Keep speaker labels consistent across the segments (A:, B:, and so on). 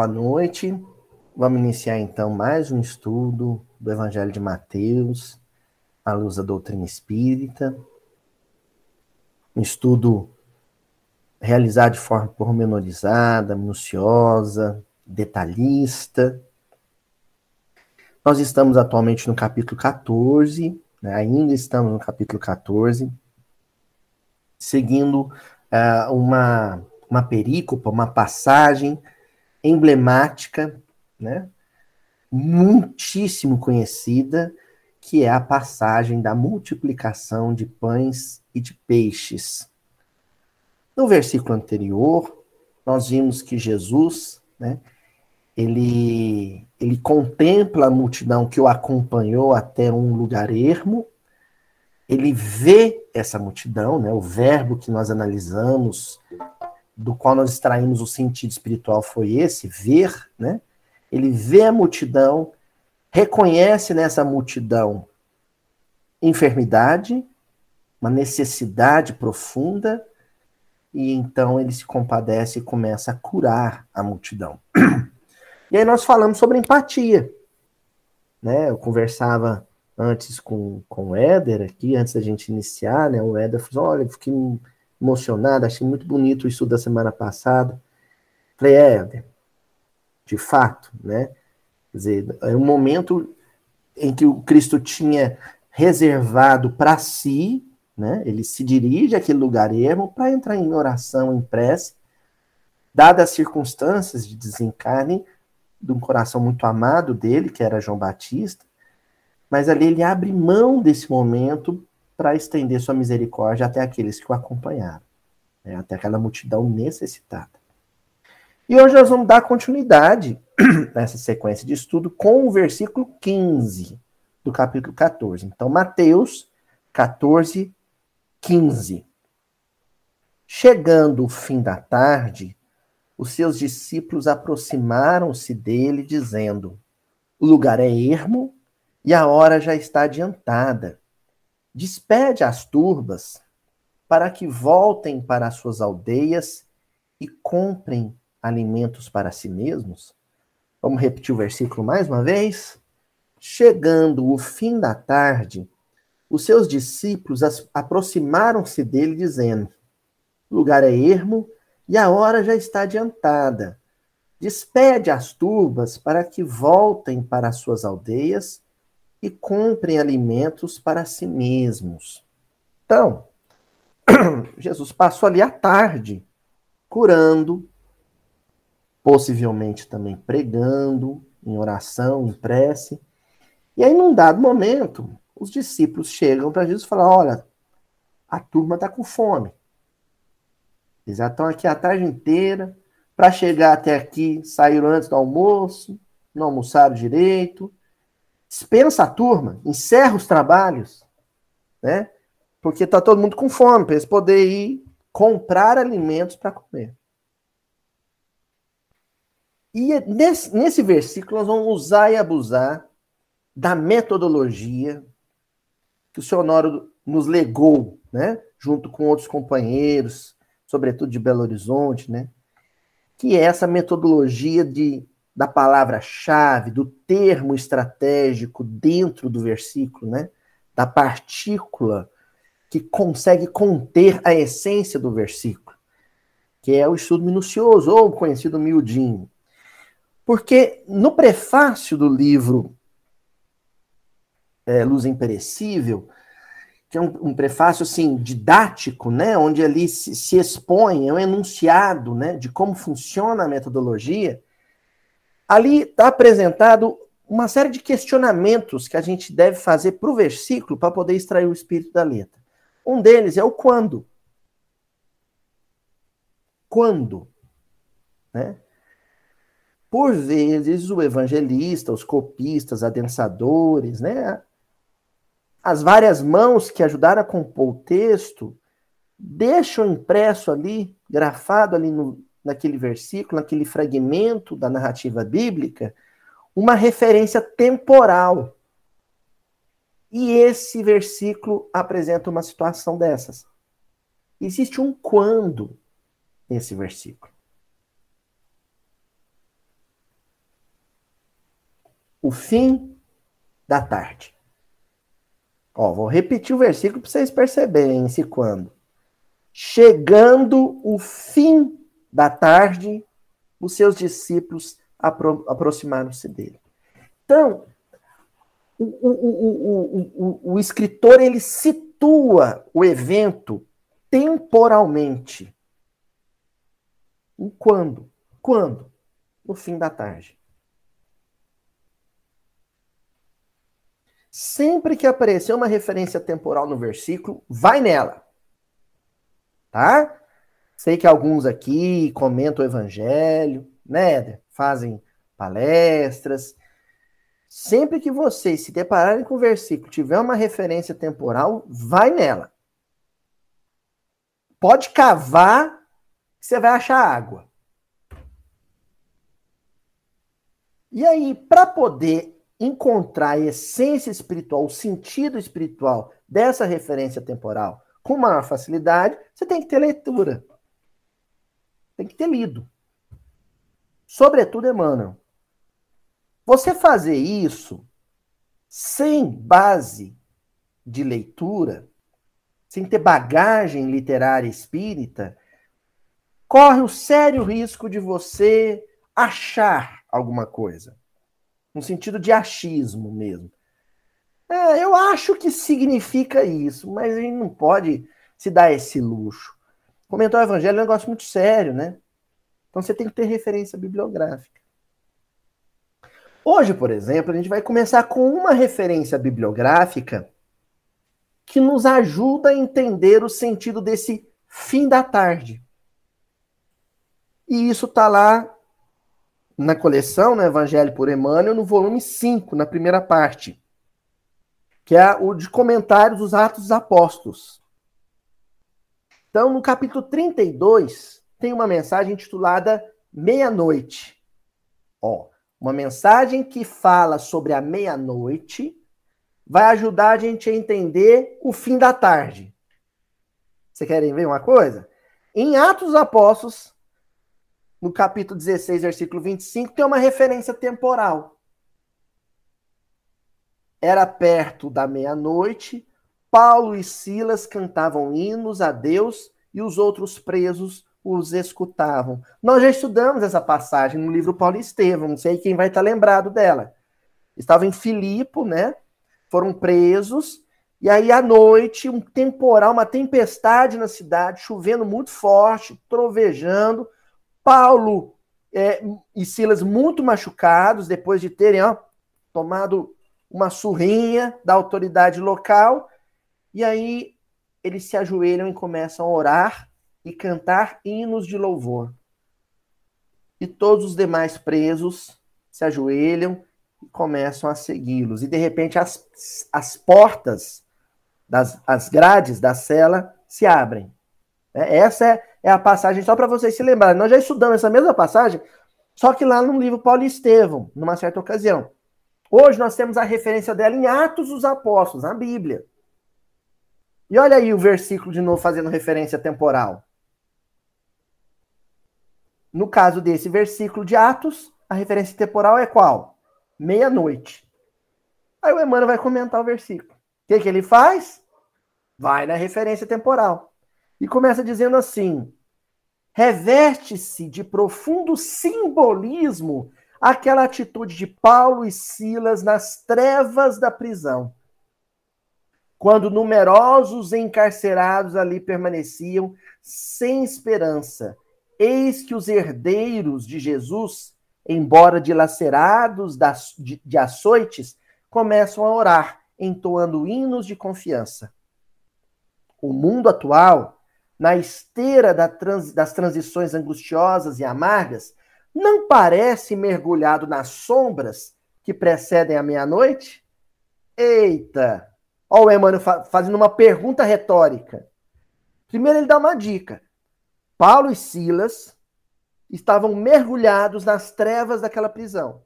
A: boa noite. Vamos iniciar então mais um estudo do Evangelho de Mateus, à luz da doutrina espírita. Um estudo realizado de forma pormenorizada, minuciosa, detalhista. Nós estamos atualmente no capítulo 14, né? ainda estamos no capítulo 14, seguindo uh, uma uma perícopa, uma passagem emblemática, né? muitíssimo conhecida, que é a passagem da multiplicação de pães e de peixes. No versículo anterior, nós vimos que Jesus, né, ele, ele contempla a multidão que o acompanhou até um lugar ermo, ele vê essa multidão, né, o verbo que nós analisamos do qual nós extraímos o sentido espiritual foi esse, ver, né? Ele vê a multidão, reconhece nessa multidão enfermidade, uma necessidade profunda, e então ele se compadece e começa a curar a multidão. E aí nós falamos sobre empatia. Né? Eu conversava antes com, com o Éder aqui, antes da gente iniciar, né? O Éder falou: olha, eu fiquei emocionado, achei muito bonito o estudo da semana passada. Falei, é, de fato, né? Quer dizer, é um momento em que o Cristo tinha reservado para si, né? Ele se dirige àquele lugar ermo para entrar em oração, em prece, dadas as circunstâncias de desencarne de um coração muito amado dele, que era João Batista, mas ali ele abre mão desse momento para estender sua misericórdia até aqueles que o acompanharam, né, até aquela multidão necessitada. E hoje nós vamos dar continuidade nessa sequência de estudo com o versículo 15 do capítulo 14. Então, Mateus 14, 15. Chegando o fim da tarde, os seus discípulos aproximaram-se dele, dizendo: O lugar é ermo e a hora já está adiantada. Despede as turbas para que voltem para as suas aldeias e comprem alimentos para si mesmos. Vamos repetir o versículo mais uma vez? Chegando o fim da tarde, os seus discípulos aproximaram-se dele, dizendo: O lugar é ermo e a hora já está adiantada. Despede as turbas para que voltem para as suas aldeias e comprem alimentos para si mesmos. Então, Jesus passou ali à tarde curando, possivelmente também pregando, em oração, em prece. E aí, num dado momento, os discípulos chegam para Jesus e falam: Olha, a turma está com fome. Eles já estão aqui a tarde inteira. Para chegar até aqui, saíram antes do almoço, não almoçaram direito, dispensa a turma, encerra os trabalhos, né? Porque tá todo mundo com fome, para eles poderem ir comprar alimentos para comer. E é nesse, nesse versículo nós vamos usar e abusar da metodologia que o senhor Honório nos legou, né? Junto com outros companheiros, sobretudo de Belo Horizonte, né? Que é essa metodologia de da palavra-chave, do termo estratégico dentro do versículo, né? Da partícula que consegue conter a essência do versículo, que é o estudo minucioso, ou conhecido miudinho. Porque no prefácio do livro é, Luz Imperecível, que é um, um, prefácio assim didático, né, onde ali se, se expõe, é um enunciado, né, de como funciona a metodologia, Ali está apresentado uma série de questionamentos que a gente deve fazer para o versículo para poder extrair o espírito da letra. Um deles é o quando. Quando? Né? Por vezes, o evangelista, os copistas, adensadores, né? as várias mãos que ajudaram a compor o texto, deixam impresso ali, grafado ali no, naquele versículo, naquele fragmento da narrativa bíblica, uma referência temporal. E esse versículo apresenta uma situação dessas. Existe um quando nesse versículo. o fim da tarde. Ó, vou repetir o versículo para vocês perceberem se quando. Chegando o fim da tarde, os seus discípulos apro aproximaram-se dele. Então, o, o, o, o, escritor ele situa o evento temporalmente. Em quando? Quando? No fim da tarde. Sempre que aparecer uma referência temporal no versículo, vai nela. Tá? Sei que alguns aqui comentam o evangelho, né? Fazem palestras. Sempre que vocês se depararem com o versículo, tiver uma referência temporal, vai nela. Pode cavar, que você vai achar água. E aí, para poder encontrar a essência espiritual, o sentido espiritual dessa referência temporal com maior facilidade, você tem que ter leitura. Tem que ter lido. Sobretudo Emmanuel. Você fazer isso sem base de leitura, sem ter bagagem literária espírita, corre o sério risco de você achar alguma coisa no sentido de achismo mesmo. É, eu acho que significa isso, mas a gente não pode se dar esse luxo. Comentar o evangelho é um negócio muito sério, né? Então você tem que ter referência bibliográfica. Hoje, por exemplo, a gente vai começar com uma referência bibliográfica que nos ajuda a entender o sentido desse fim da tarde. E isso está lá na coleção, no Evangelho por Emmanuel, no volume 5, na primeira parte, que é o de comentários dos Atos dos Apóstolos. Então, no capítulo 32, tem uma mensagem intitulada Meia-Noite. Ó, uma mensagem que fala sobre a meia-noite vai ajudar a gente a entender o fim da tarde. Vocês querem ver uma coisa? Em Atos dos Apóstolos, no capítulo 16, versículo 25, tem uma referência temporal. Era perto da meia-noite, Paulo e Silas cantavam hinos a Deus e os outros presos os escutavam. Nós já estudamos essa passagem no livro Paulo e Estevão, não sei quem vai estar lembrado dela. Estava em Filipo, né? Foram presos, e aí à noite, um temporal, uma tempestade na cidade, chovendo muito forte, trovejando, Paulo é, e Silas muito machucados, depois de terem ó, tomado uma surrinha da autoridade local, e aí eles se ajoelham e começam a orar e cantar hinos de louvor. E todos os demais presos se ajoelham e começam a segui-los. E de repente as, as portas, das, as grades da cela se abrem. É, essa é, é a passagem, só para vocês se lembrarem. Nós já estudamos essa mesma passagem, só que lá no livro Paulo Estevão, numa certa ocasião. Hoje nós temos a referência dela em Atos dos Apóstolos, na Bíblia. E olha aí o versículo de novo fazendo referência temporal. No caso desse versículo de Atos, a referência temporal é qual? Meia-noite. Aí o Emmanuel vai comentar o versículo. O que, que ele faz? Vai na referência temporal. E começa dizendo assim: reveste-se de profundo simbolismo aquela atitude de Paulo e Silas nas trevas da prisão. Quando numerosos encarcerados ali permaneciam sem esperança, eis que os herdeiros de Jesus, embora dilacerados de, açoites, começam a orar, entoando hinos de confiança. O mundo atual na esteira das transições angustiosas e amargas, não parece mergulhado nas sombras que precedem a meia-noite? Eita! Olha o Emmanuel fazendo uma pergunta retórica. Primeiro ele dá uma dica. Paulo e Silas estavam mergulhados nas trevas daquela prisão.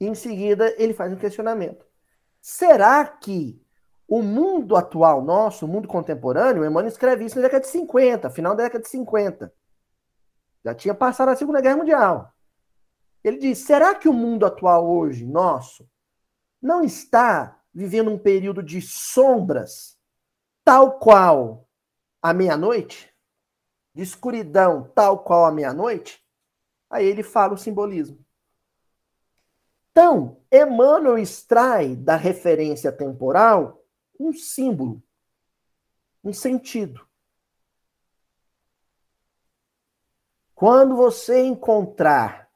A: Em seguida ele faz um questionamento. Será que o mundo atual nosso, o mundo contemporâneo, o Emmanuel escreve isso na década de 50, final da década de 50. Já tinha passado a Segunda Guerra Mundial. Ele diz: será que o mundo atual hoje, nosso, não está vivendo um período de sombras, tal qual a meia-noite? De escuridão, tal qual a meia-noite? Aí ele fala o simbolismo. Então, Emmanuel extrai da referência temporal um símbolo, um sentido. Quando você encontrar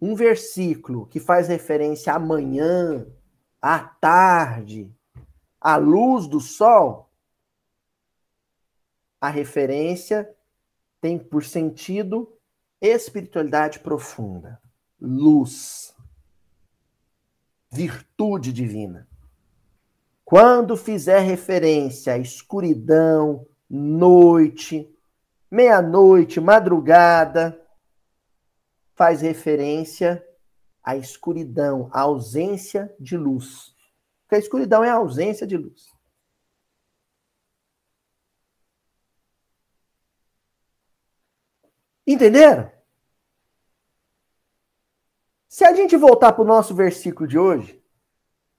A: um versículo que faz referência à manhã, à tarde, à luz do sol, a referência tem por sentido espiritualidade profunda, luz, virtude divina. Quando fizer referência à escuridão, noite, meia-noite, madrugada, faz referência à escuridão, à ausência de luz. Porque a escuridão é a ausência de luz. Entenderam? Se a gente voltar para o nosso versículo de hoje,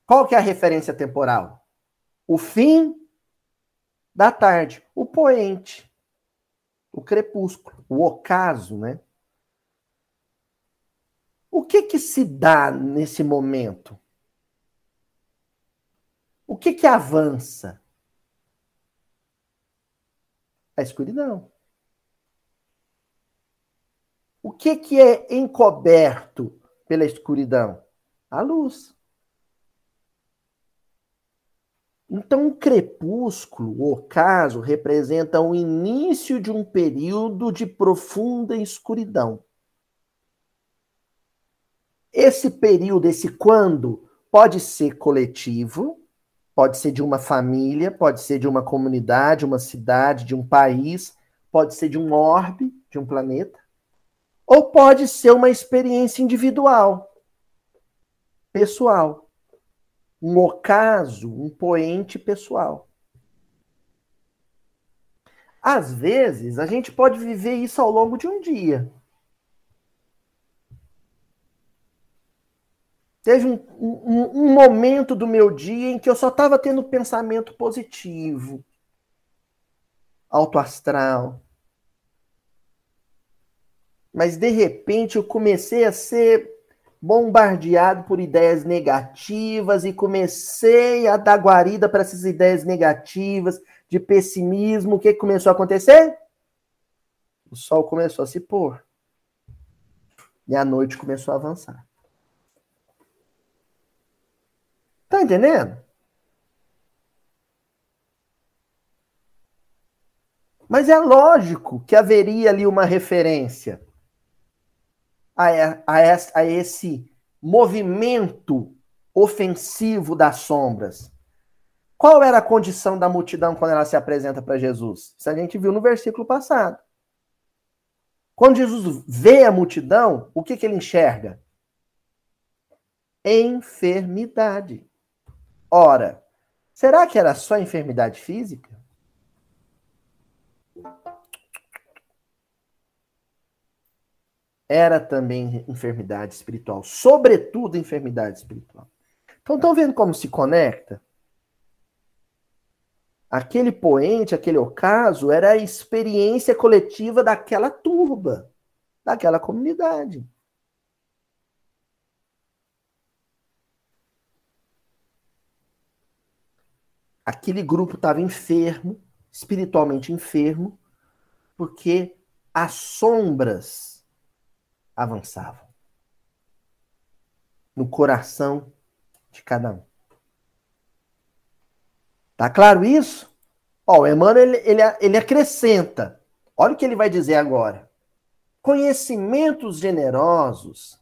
A: qual que é a referência temporal? O fim da tarde, o poente, o crepúsculo, o ocaso, né? O que que se dá nesse momento? O que que avança? A escuridão. O que que é encoberto pela escuridão? A luz. Então, o crepúsculo, o ocaso, representa o início de um período de profunda escuridão. Esse período, esse quando, pode ser coletivo, pode ser de uma família, pode ser de uma comunidade, uma cidade, de um país, pode ser de um orbe, de um planeta, ou pode ser uma experiência individual, pessoal. Um ocaso, um poente pessoal. Às vezes, a gente pode viver isso ao longo de um dia. Teve um, um, um momento do meu dia em que eu só estava tendo pensamento positivo, alto astral. Mas de repente eu comecei a ser bombardeado por ideias negativas e comecei a dar guarida para essas ideias negativas, de pessimismo. O que começou a acontecer? O sol começou a se pôr. E a noite começou a avançar. Tá entendendo? Mas é lógico que haveria ali uma referência a, a, a esse movimento ofensivo das sombras. Qual era a condição da multidão quando ela se apresenta para Jesus? Isso a gente viu no versículo passado. Quando Jesus vê a multidão, o que, que ele enxerga? Enfermidade. Ora, será que era só enfermidade física? Era também enfermidade espiritual, sobretudo enfermidade espiritual. Então, estão vendo como se conecta? Aquele poente, aquele ocaso, era a experiência coletiva daquela turba, daquela comunidade. Aquele grupo estava enfermo, espiritualmente enfermo, porque as sombras avançavam no coração de cada um. Tá claro isso? Ó, o Emmanuel ele, ele, ele acrescenta. Olha o que ele vai dizer agora. Conhecimentos generosos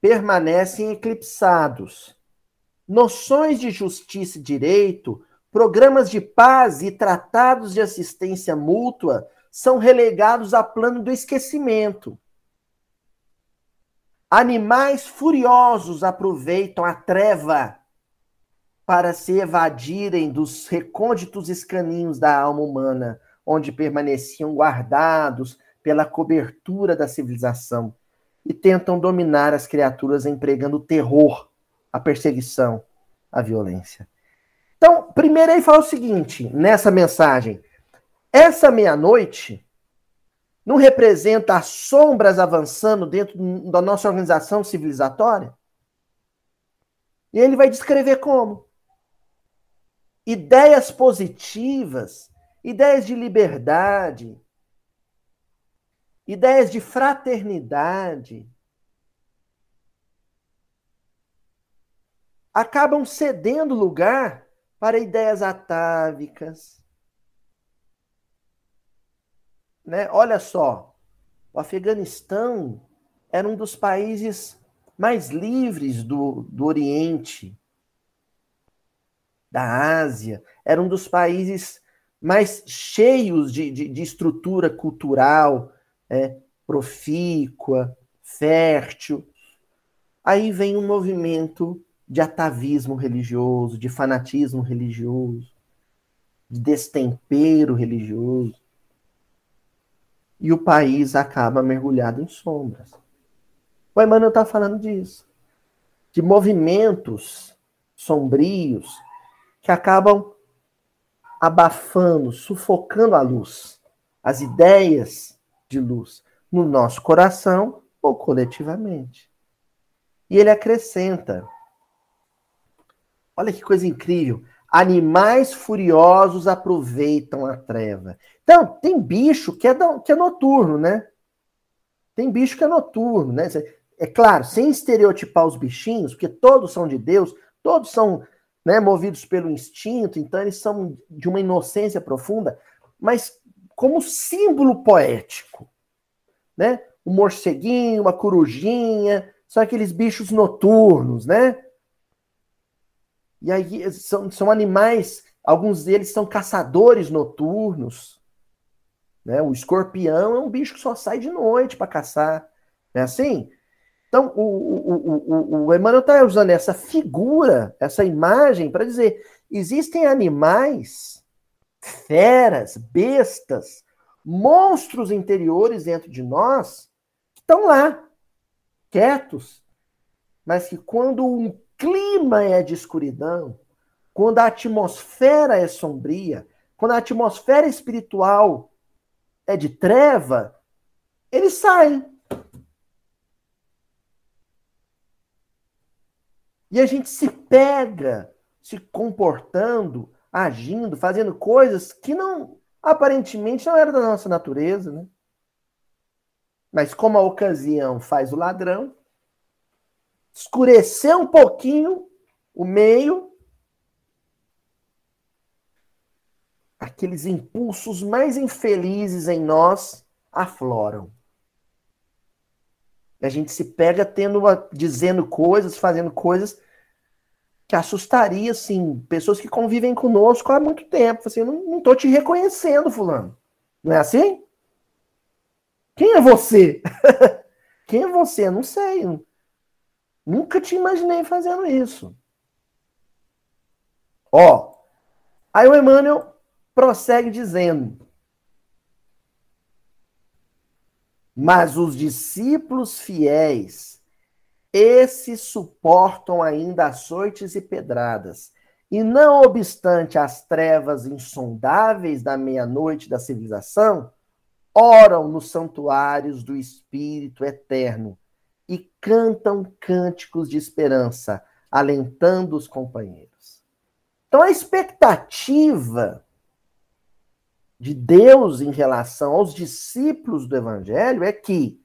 A: permanecem eclipsados. Noções de justiça e direito Programas de paz e tratados de assistência mútua são relegados a plano do esquecimento. Animais furiosos aproveitam a treva para se evadirem dos recônditos escaninhos da alma humana, onde permaneciam guardados pela cobertura da civilização. e tentam dominar as criaturas empregando o terror, a perseguição, a violência. Então, primeiro ele fala o seguinte, nessa mensagem: essa meia-noite não representa as sombras avançando dentro da nossa organização civilizatória? E ele vai descrever como ideias positivas, ideias de liberdade, ideias de fraternidade, acabam cedendo lugar para ideias atávicas. Né? Olha só, o Afeganistão era um dos países mais livres do, do Oriente, da Ásia, era um dos países mais cheios de, de, de estrutura cultural, é, profícua, fértil. Aí vem um movimento de atavismo religioso, de fanatismo religioso, de destempero religioso. E o país acaba mergulhado em sombras. O Emmanuel está falando disso. De movimentos sombrios que acabam abafando, sufocando a luz, as ideias de luz no nosso coração ou coletivamente. E ele acrescenta: olha que coisa incrível. Animais furiosos aproveitam a treva. Então, tem bicho que é, que é noturno, né? Tem bicho que é noturno, né? É claro, sem estereotipar os bichinhos, porque todos são de Deus, todos são né, movidos pelo instinto, então eles são de uma inocência profunda, mas como símbolo poético, né? O morceguinho, uma corujinha, são aqueles bichos noturnos, né? E aí são, são animais, alguns deles são caçadores noturnos, né? O escorpião é um bicho que só sai de noite para caçar, é assim? Então, o, o, o, o Emmanuel está usando essa figura, essa imagem, para dizer: existem animais, feras, bestas, monstros interiores dentro de nós, que estão lá, quietos, mas que quando o clima é de escuridão, quando a atmosfera é sombria, quando a atmosfera espiritual é de treva, eles saem. E a gente se pega se comportando, agindo, fazendo coisas que não aparentemente não era da nossa natureza, né? Mas como a ocasião faz o ladrão, escurecer um pouquinho o meio, aqueles impulsos mais infelizes em nós afloram. A gente se pega tendo dizendo coisas, fazendo coisas que assustaria, assim, pessoas que convivem conosco há muito tempo. Assim, não, não tô te reconhecendo, fulano. Não é assim? Quem é você? Quem é você? Não sei. Nunca te imaginei fazendo isso. Ó, aí o Emmanuel prossegue dizendo: Mas os discípulos fiéis, esses suportam ainda açoites e pedradas, e não obstante as trevas insondáveis da meia-noite da civilização, oram nos santuários do Espírito Eterno e cantam cânticos de esperança, alentando os companheiros. Então a expectativa de Deus em relação aos discípulos do Evangelho é que,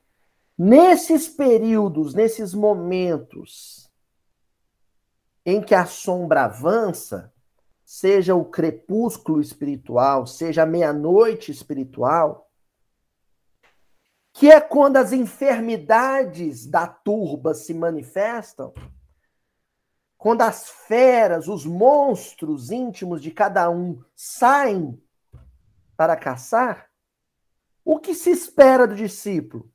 A: nesses períodos, nesses momentos em que a sombra avança, seja o crepúsculo espiritual, seja a meia-noite espiritual, que é quando as enfermidades da turba se manifestam, quando as feras, os monstros íntimos de cada um saem para caçar, o que se espera do discípulo?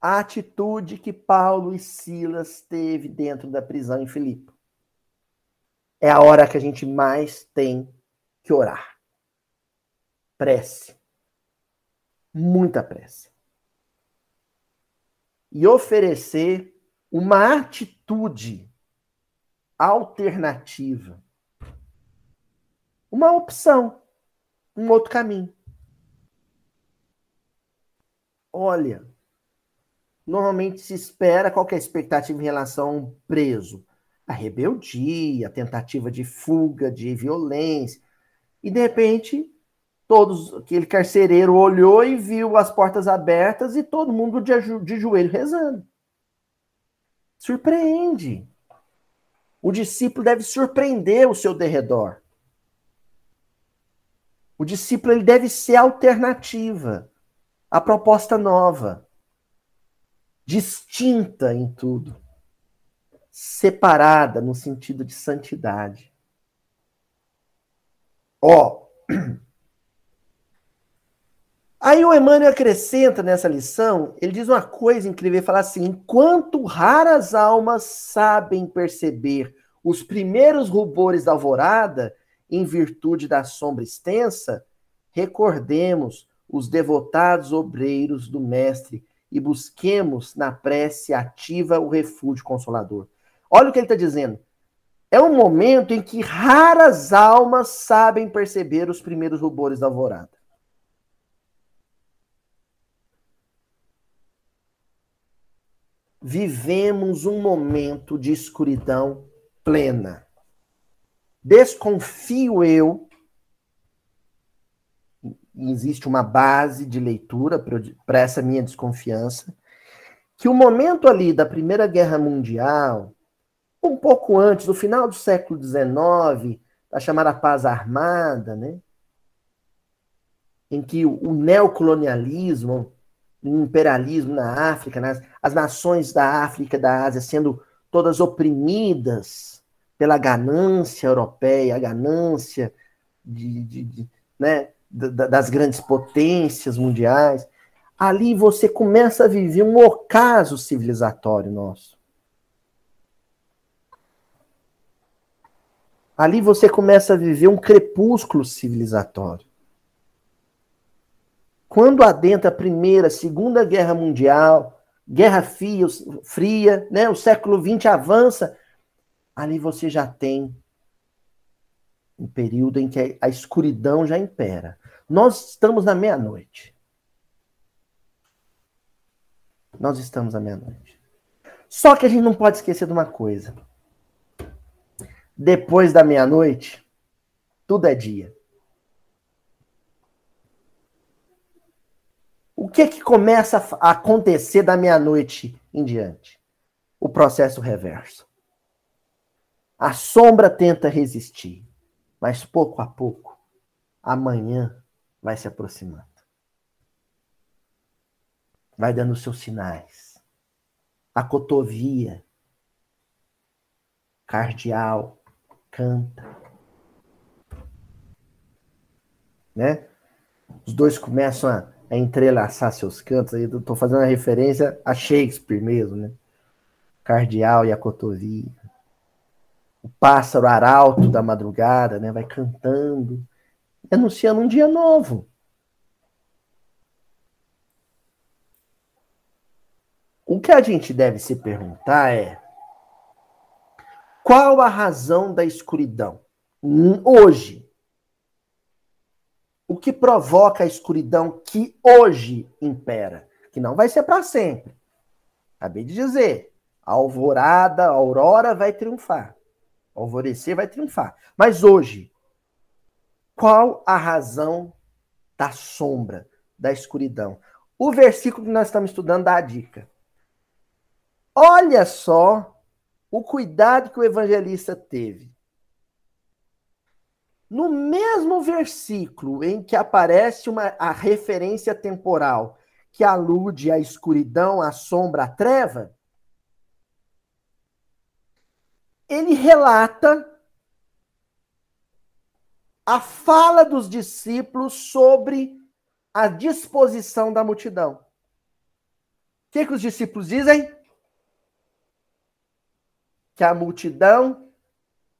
A: A atitude que Paulo e Silas teve dentro da prisão em Filipe. É a hora que a gente mais tem que orar. Prece. Muita pressa. E oferecer uma atitude alternativa. Uma opção, um outro caminho. Olha, normalmente se espera qual é a expectativa em relação a um preso? A rebeldia, a tentativa de fuga, de violência. E de repente, todos aquele carcereiro olhou e viu as portas abertas e todo mundo de, de joelho rezando. Surpreende. O discípulo deve surpreender o seu derredor. O discípulo ele deve ser alternativa, a proposta nova, distinta em tudo, separada no sentido de santidade. Ó, Aí o Emmanuel acrescenta nessa lição, ele diz uma coisa incrível, ele fala assim: enquanto raras almas sabem perceber os primeiros rubores da alvorada, em virtude da sombra extensa, recordemos os devotados obreiros do Mestre e busquemos na prece ativa o refúgio consolador. Olha o que ele está dizendo. É um momento em que raras almas sabem perceber os primeiros rubores da alvorada. Vivemos um momento de escuridão plena. Desconfio eu, existe uma base de leitura para essa minha desconfiança, que o momento ali da Primeira Guerra Mundial, um pouco antes, no final do século XIX, da chamada paz armada, né? em que o neocolonialismo imperialismo na África, nas, as nações da África da Ásia sendo todas oprimidas pela ganância europeia, a ganância de, de, de né, das grandes potências mundiais. Ali você começa a viver um ocaso civilizatório nosso. Ali você começa a viver um crepúsculo civilizatório. Quando adentra a Primeira, Segunda Guerra Mundial, Guerra Fria, fria né, o século XX avança, ali você já tem um período em que a escuridão já impera. Nós estamos na meia-noite. Nós estamos à meia-noite. Só que a gente não pode esquecer de uma coisa. Depois da meia-noite, tudo é dia. O que que começa a acontecer da meia-noite em diante? O processo reverso. A sombra tenta resistir, mas pouco a pouco, amanhã vai se aproximando. Vai dando seus sinais. A cotovia cardial canta. Né? Os dois começam a a entrelaçar seus cantos. Aí eu tô fazendo uma referência a Shakespeare mesmo, né? Cardeal e a cotovia. O pássaro arauto da madrugada, né? Vai cantando, anunciando um dia novo. O que a gente deve se perguntar é qual a razão da escuridão hoje que provoca a escuridão que hoje impera, que não vai ser para sempre. Acabei de dizer, a alvorada, a aurora vai triunfar. Alvorecer vai triunfar. Mas hoje, qual a razão da sombra, da escuridão? O versículo que nós estamos estudando dá a dica. Olha só o cuidado que o evangelista teve no mesmo versículo em que aparece uma, a referência temporal que alude à escuridão, à sombra, à treva, ele relata a fala dos discípulos sobre a disposição da multidão. O que, que os discípulos dizem? Que a multidão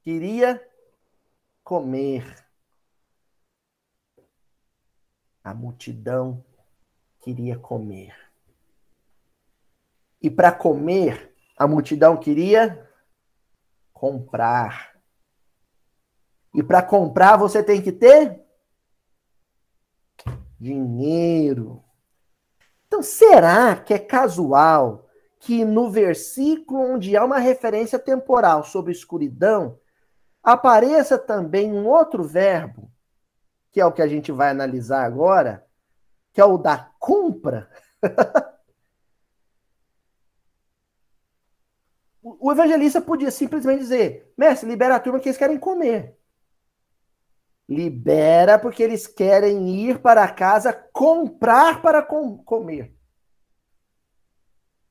A: queria comer. A multidão queria comer. E para comer, a multidão queria comprar. E para comprar você tem que ter dinheiro. Então, será que é casual que no versículo onde há uma referência temporal sobre escuridão, apareça também um outro verbo, que é o que a gente vai analisar agora, que é o da compra? o evangelista podia simplesmente dizer: Mestre, libera a turma que eles querem comer. Libera porque eles querem ir para casa comprar para com comer.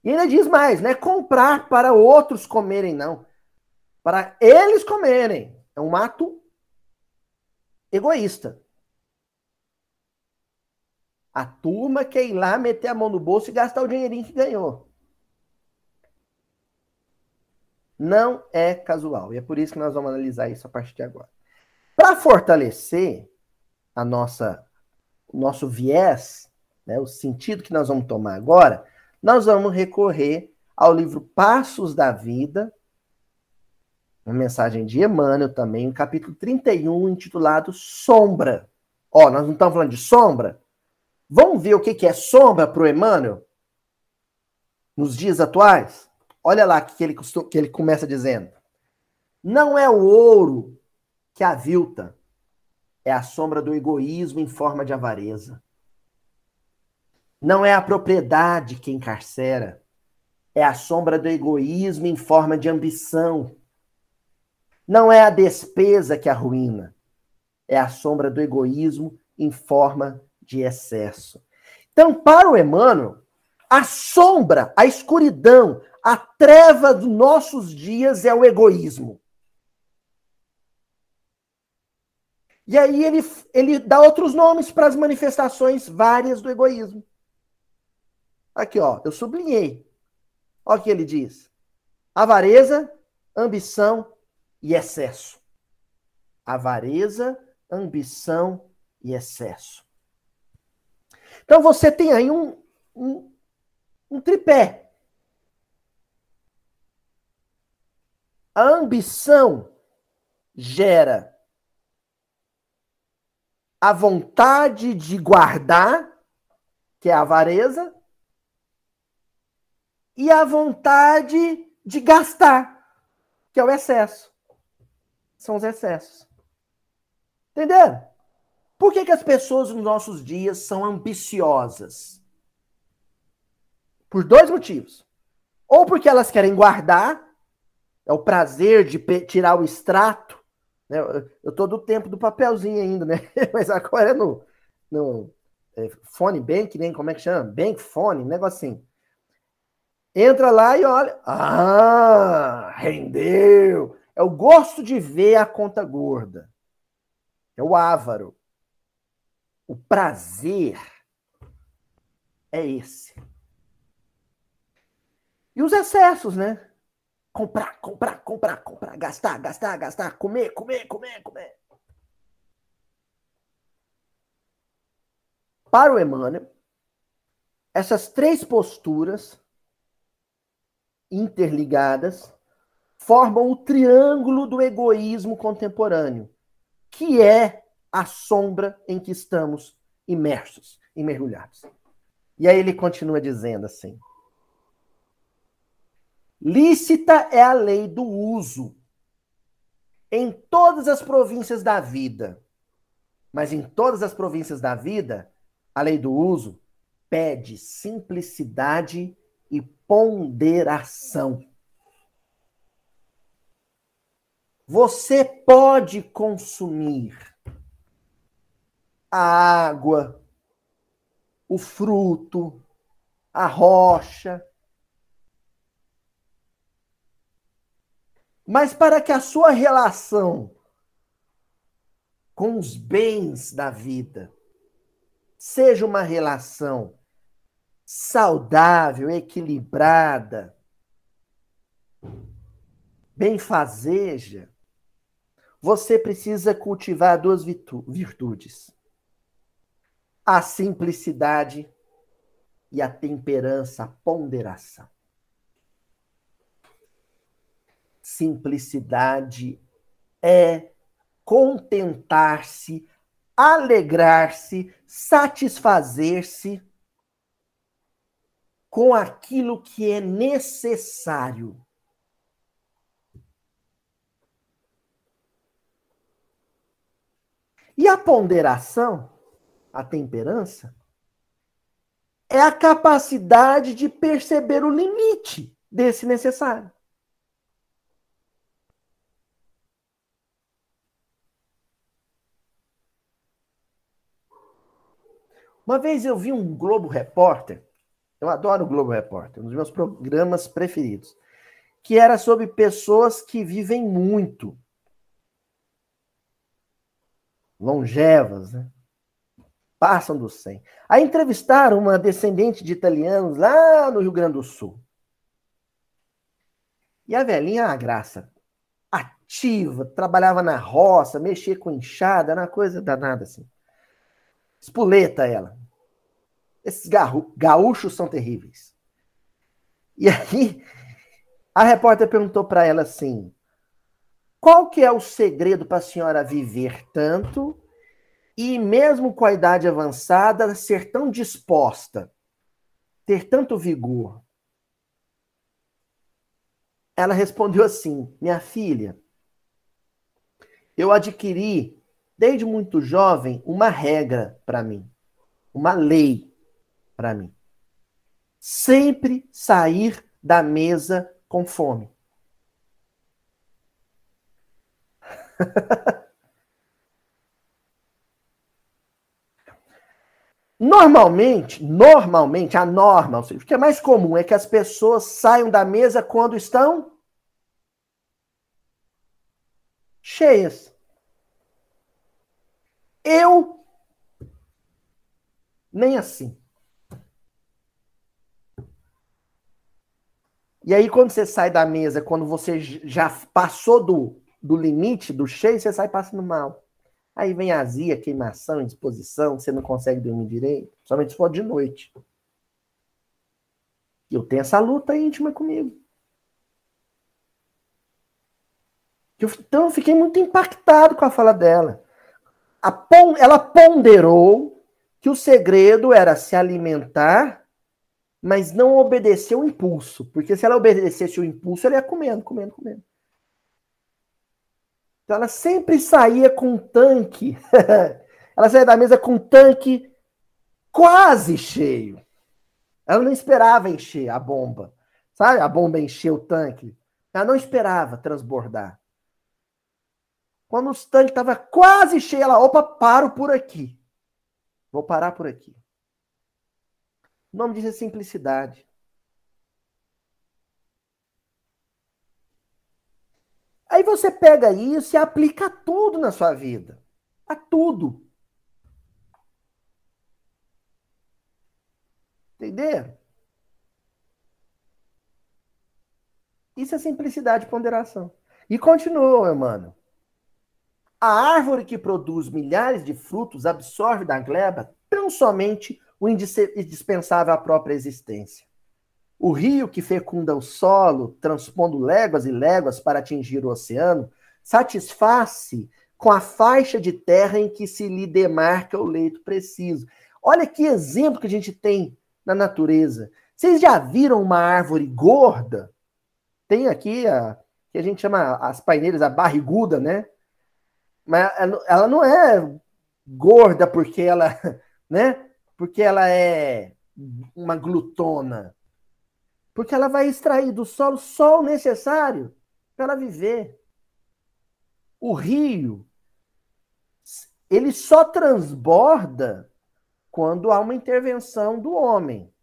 A: E ainda diz mais, não é comprar para outros comerem, não. Para eles comerem. É um ato egoísta. A turma quer ir lá meter a mão no bolso e gastar o dinheirinho que ganhou. Não é casual. E é por isso que nós vamos analisar isso a partir de agora. Para fortalecer a nossa, o nosso viés, né, o sentido que nós vamos tomar agora, nós vamos recorrer ao livro Passos da Vida, uma mensagem de Emmanuel também, o capítulo 31, intitulado Sombra. Ó, nós não estamos falando de sombra? Vamos ver o que é sombra para o Emmanuel nos dias atuais? Olha lá que ele, que ele começa dizendo. Não é o ouro que avilta, é a sombra do egoísmo em forma de avareza. Não é a propriedade que encarcera, é a sombra do egoísmo em forma de ambição. Não é a despesa que arruína, é a sombra do egoísmo em forma de excesso. Então, para o Emmanuel, a sombra, a escuridão, a treva dos nossos dias é o egoísmo. E aí ele, ele dá outros nomes para as manifestações várias do egoísmo. Aqui, ó, eu sublinhei. Olha o que ele diz: avareza, ambição e excesso. Avareza, ambição e excesso. Então você tem aí um, um, um tripé. A ambição gera a vontade de guardar, que é a avareza, e a vontade de gastar, que é o excesso. São os excessos. Entenderam? Por que, que as pessoas nos nossos dias são ambiciosas? Por dois motivos. Ou porque elas querem guardar, é o prazer de tirar o extrato. Né? Eu estou do tempo do papelzinho ainda, né? Mas agora é no, no é, Phone Bank, nem como é que chama? Bank negócio assim. Entra lá e olha. Ah, rendeu. É o gosto de ver a conta gorda. É o ávaro. O prazer é esse. E os excessos, né? Comprar, comprar, comprar, comprar, gastar, gastar, gastar, comer, comer, comer, comer. Para o Emmanuel, essas três posturas interligadas, formam o triângulo do egoísmo contemporâneo, que é a sombra em que estamos imersos e mergulhados. E aí ele continua dizendo assim: lícita é a lei do uso em todas as províncias da vida. Mas em todas as províncias da vida, a lei do uso pede simplicidade e ponderação. Você pode consumir a água, o fruto, a rocha. Mas para que a sua relação com os bens da vida seja uma relação saudável, equilibrada, benfazeja, você precisa cultivar duas virtudes: a simplicidade e a temperança, a ponderação. Simplicidade é contentar-se, alegrar-se, satisfazer-se com aquilo que é necessário. E a ponderação, a temperança, é a capacidade de perceber o limite desse necessário. Uma vez eu vi um Globo Repórter, eu adoro o Globo Repórter, um dos meus programas preferidos, que era sobre pessoas que vivem muito. Longevas, né? passam dos 100. Aí entrevistaram uma descendente de italianos lá no Rio Grande do Sul. E a velhinha, a graça, ativa, trabalhava na roça, mexia com enxada, era uma coisa danada assim. Espuleta ela. Esses gaúchos são terríveis. E aí, a repórter perguntou para ela assim: qual que é o segredo para a senhora viver tanto e mesmo com a idade avançada, ser tão disposta, ter tanto vigor? Ela respondeu assim: Minha filha, eu adquiri, desde muito jovem, uma regra para mim, uma lei para mim. Sempre sair da mesa com fome. Normalmente, normalmente, a norma, ou seja, o que é mais comum é que as pessoas saiam da mesa quando estão cheias. Eu nem assim. E aí, quando você sai da mesa, quando você já passou do, do limite, do cheio, você sai passando mal. Aí vem azia, queimação, indisposição, você não consegue dormir direito, somente se for de noite. Eu tenho essa luta íntima comigo. Então eu fiquei muito impactado com a fala dela. Ela ponderou que o segredo era se alimentar, mas não obedecer o impulso. Porque se ela obedecesse o impulso, ela ia comendo, comendo, comendo. Então ela sempre saía com um tanque. ela saía da mesa com um tanque quase cheio. Ela não esperava encher a bomba. Sabe? A bomba encher o tanque. Ela não esperava transbordar. Quando o tanque estava quase cheio, ela, opa, paro por aqui. Vou parar por aqui. O nome disso é simplicidade. Aí você pega isso e aplica a tudo na sua vida. A tudo. Entenderam? Isso é simplicidade e ponderação. E continua, mano. A árvore que produz milhares de frutos absorve da gleba tão somente o indispensável à própria existência. O rio que fecunda o solo, transpondo léguas e léguas para atingir o oceano, satisfaz-se com a faixa de terra em que se lhe demarca o leito preciso. Olha que exemplo que a gente tem na natureza. Vocês já viram uma árvore gorda? Tem aqui a que a gente chama as paineiras a barriguda, né? Mas ela não é gorda porque ela, né? Porque ela é uma glutona. Porque ela vai extrair do solo só o necessário para ela viver. O rio, ele só transborda quando há uma intervenção do homem.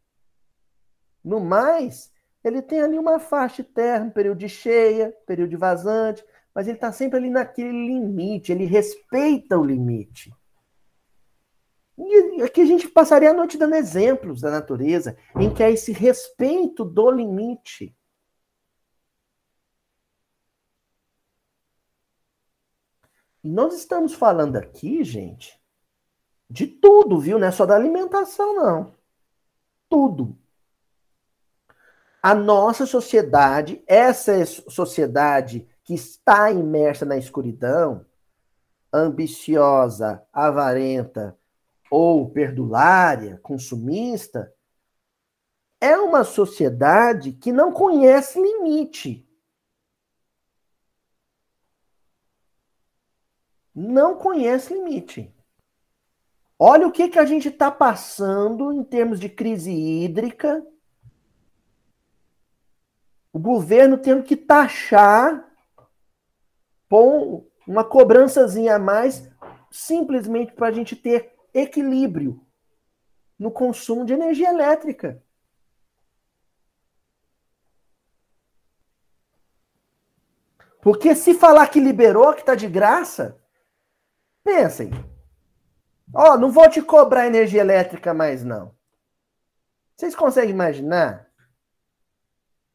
A: No mais, ele tem ali uma faixa terra, período de cheia, período de vazante, mas ele está sempre ali naquele limite, ele respeita o limite. E aqui a gente passaria a noite dando exemplos da natureza, em que há esse respeito do limite. E nós estamos falando aqui, gente, de tudo, viu? Não é só da alimentação, não. tudo. A nossa sociedade, essa sociedade que está imersa na escuridão, ambiciosa, avarenta ou perdulária, consumista, é uma sociedade que não conhece limite. Não conhece limite. Olha o que, que a gente está passando em termos de crise hídrica. O governo tendo que taxar, pôr uma cobrançazinha a mais, simplesmente para a gente ter equilíbrio no consumo de energia elétrica. Porque se falar que liberou, que está de graça, pensem, Ó, oh, não vou te cobrar energia elétrica mais, não. Vocês conseguem imaginar?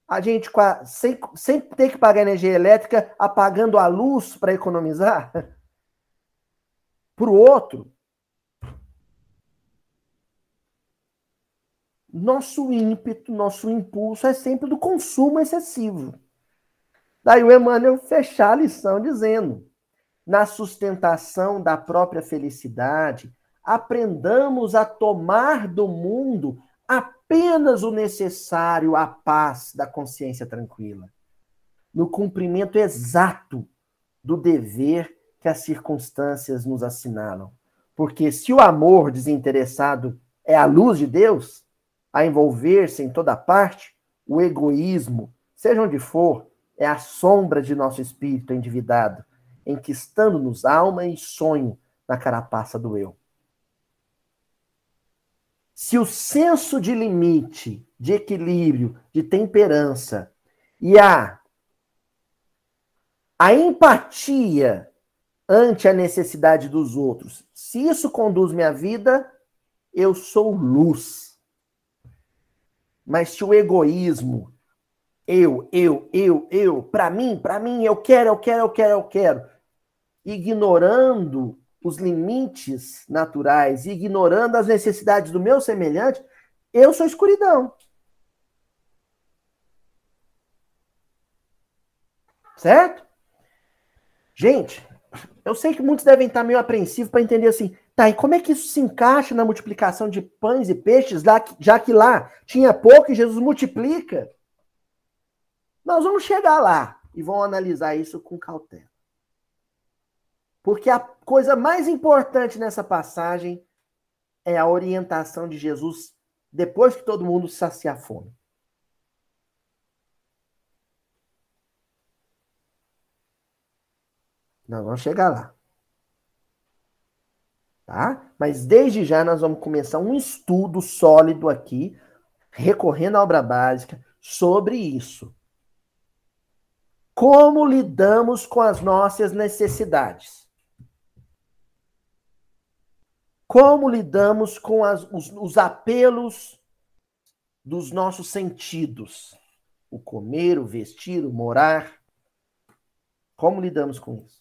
A: A gente sem, sem ter que pagar energia elétrica, apagando a luz para economizar? Para o outro. Nosso ímpeto, nosso impulso é sempre do consumo excessivo. Daí o Emmanuel fechar a lição dizendo: na sustentação da própria felicidade, aprendamos a tomar do mundo apenas o necessário à paz da consciência tranquila, no cumprimento exato do dever que as circunstâncias nos assinalam. Porque se o amor desinteressado é a luz de Deus, a envolver-se em toda parte, o egoísmo, seja onde for, é a sombra de nosso espírito endividado enquistando-nos alma e sonho na carapaça do eu. Se o senso de limite, de equilíbrio, de temperança e a, a empatia ante a necessidade dos outros, se isso conduz minha vida, eu sou luz. Mas se o egoísmo, eu, eu, eu, eu, para mim, para mim, eu quero, eu quero, eu quero, eu quero, ignorando os limites naturais, ignorando as necessidades do meu semelhante, eu sou escuridão. Certo? Gente, eu sei que muitos devem estar meio apreensivos para entender assim, tá, e como é que isso se encaixa na multiplicação de pães e peixes, já que lá tinha pouco e Jesus multiplica? Nós vamos chegar lá e vamos analisar isso com cautela. Porque a coisa mais importante nessa passagem é a orientação de Jesus depois que todo mundo sacia a fome. Nós vamos chegar lá. Tá? Mas desde já nós vamos começar um estudo sólido aqui, recorrendo à obra básica, sobre isso. Como lidamos com as nossas necessidades? Como lidamos com as, os, os apelos dos nossos sentidos? O comer, o vestir, o morar. Como lidamos com isso?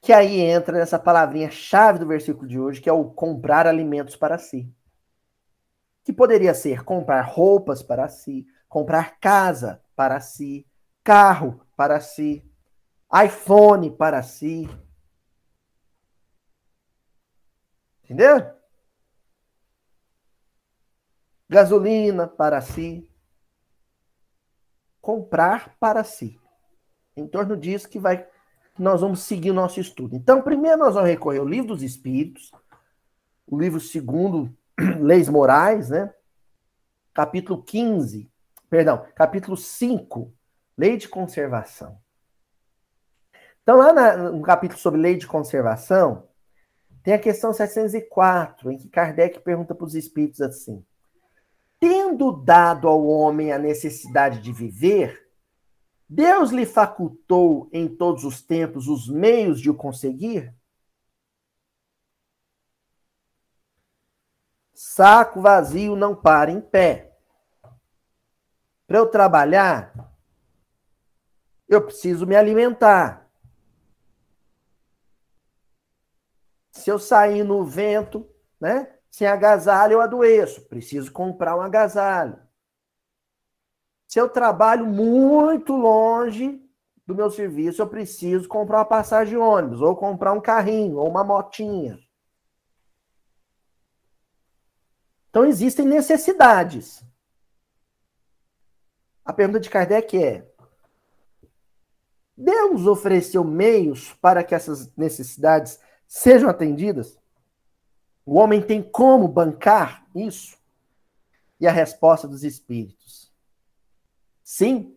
A: Que aí entra nessa palavrinha chave do versículo de hoje, que é o comprar alimentos para si. Que poderia ser comprar roupas para si, comprar casa para si, carro para si, iPhone para si, Entendeu? Gasolina para si. Comprar para si. Em torno disso que vai nós vamos seguir o nosso estudo. Então, primeiro nós vamos recorrer ao livro dos Espíritos, o livro segundo, Leis Morais, né? Capítulo 15, perdão, capítulo 5, Lei de Conservação. Então, lá na, no capítulo sobre lei de conservação, tem a questão 704, em que Kardec pergunta para os espíritos assim: Tendo dado ao homem a necessidade de viver, Deus lhe facultou em todos os tempos os meios de o conseguir? Saco vazio não para em pé. Para eu trabalhar, eu preciso me alimentar. Se eu sair no vento, né? Sem agasalho eu adoeço, preciso comprar um agasalho. Se eu trabalho muito longe do meu serviço, eu preciso comprar uma passagem de ônibus, ou comprar um carrinho, ou uma motinha. Então existem necessidades. A pergunta de Kardec é: Deus ofereceu meios para que essas necessidades sejam atendidas? O homem tem como bancar isso? E a resposta dos espíritos: sim.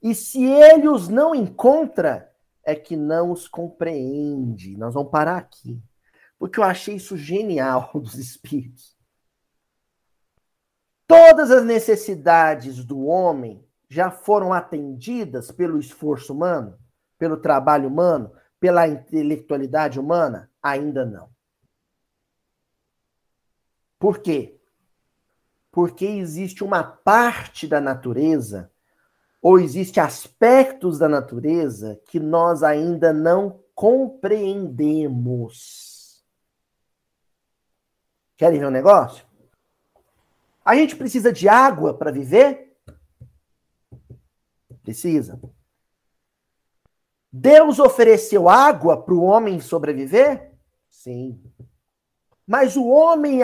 A: E se ele os não encontra, é que não os compreende. Nós vamos parar aqui. Porque eu achei isso genial dos espíritos. Todas as necessidades do homem já foram atendidas pelo esforço humano, pelo trabalho humano, pela intelectualidade humana? Ainda não. Por quê? Porque existe uma parte da natureza, ou existe aspectos da natureza que nós ainda não compreendemos. Querem ver um negócio? A gente precisa de água para viver? Precisa. Deus ofereceu água para o homem sobreviver? Sim. Mas o homem,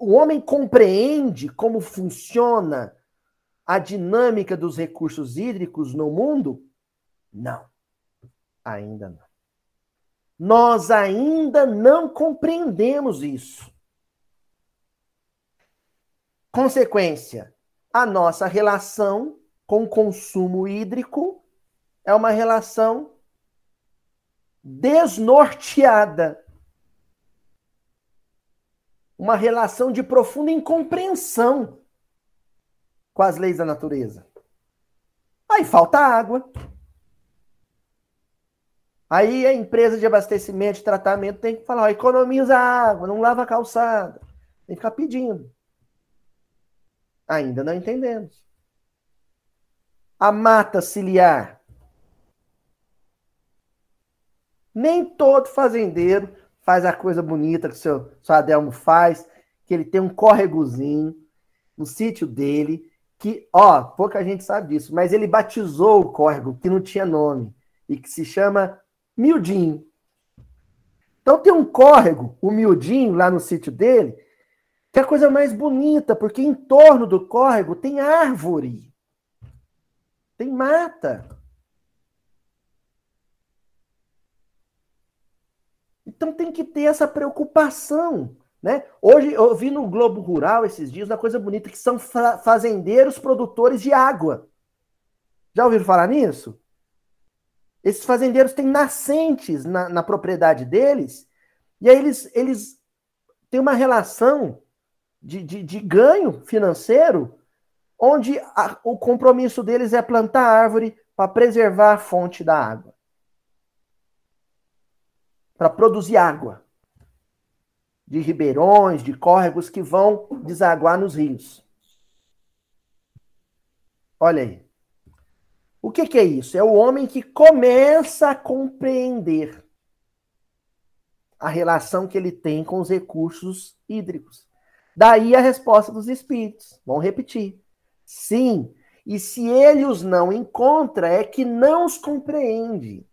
A: o homem compreende como funciona a dinâmica dos recursos hídricos no mundo? Não. Ainda não. Nós ainda não compreendemos isso. Consequência: a nossa relação com consumo hídrico é uma relação desnorteada. Uma relação de profunda incompreensão com as leis da natureza. Aí falta água. Aí a empresa de abastecimento, de tratamento tem que falar, ó, economiza água, não lava a calçada. Tem que ficar pedindo. Ainda não entendemos a mata ciliar. Nem todo fazendeiro faz a coisa bonita que o seu, seu Adelmo faz, que ele tem um córregozinho no sítio dele, que, ó, pouca gente sabe disso, mas ele batizou o córrego que não tinha nome e que se chama Miudinho. Então tem um córrego, o Miudinho, lá no sítio dele, que é a coisa mais bonita, porque em torno do córrego tem árvore. Tem mata. Então tem que ter essa preocupação. Né? Hoje eu vi no Globo Rural esses dias uma coisa bonita que são fazendeiros produtores de água. Já ouviram falar nisso? Esses fazendeiros têm nascentes na, na propriedade deles, e aí eles, eles têm uma relação de, de, de ganho financeiro onde a, o compromisso deles é plantar árvore para preservar a fonte da água. Para produzir água. De ribeirões, de córregos que vão desaguar nos rios. Olha aí. O que, que é isso? É o homem que começa a compreender a relação que ele tem com os recursos hídricos. Daí a resposta dos espíritos. Vamos repetir. Sim, e se ele os não encontra, é que não os compreende.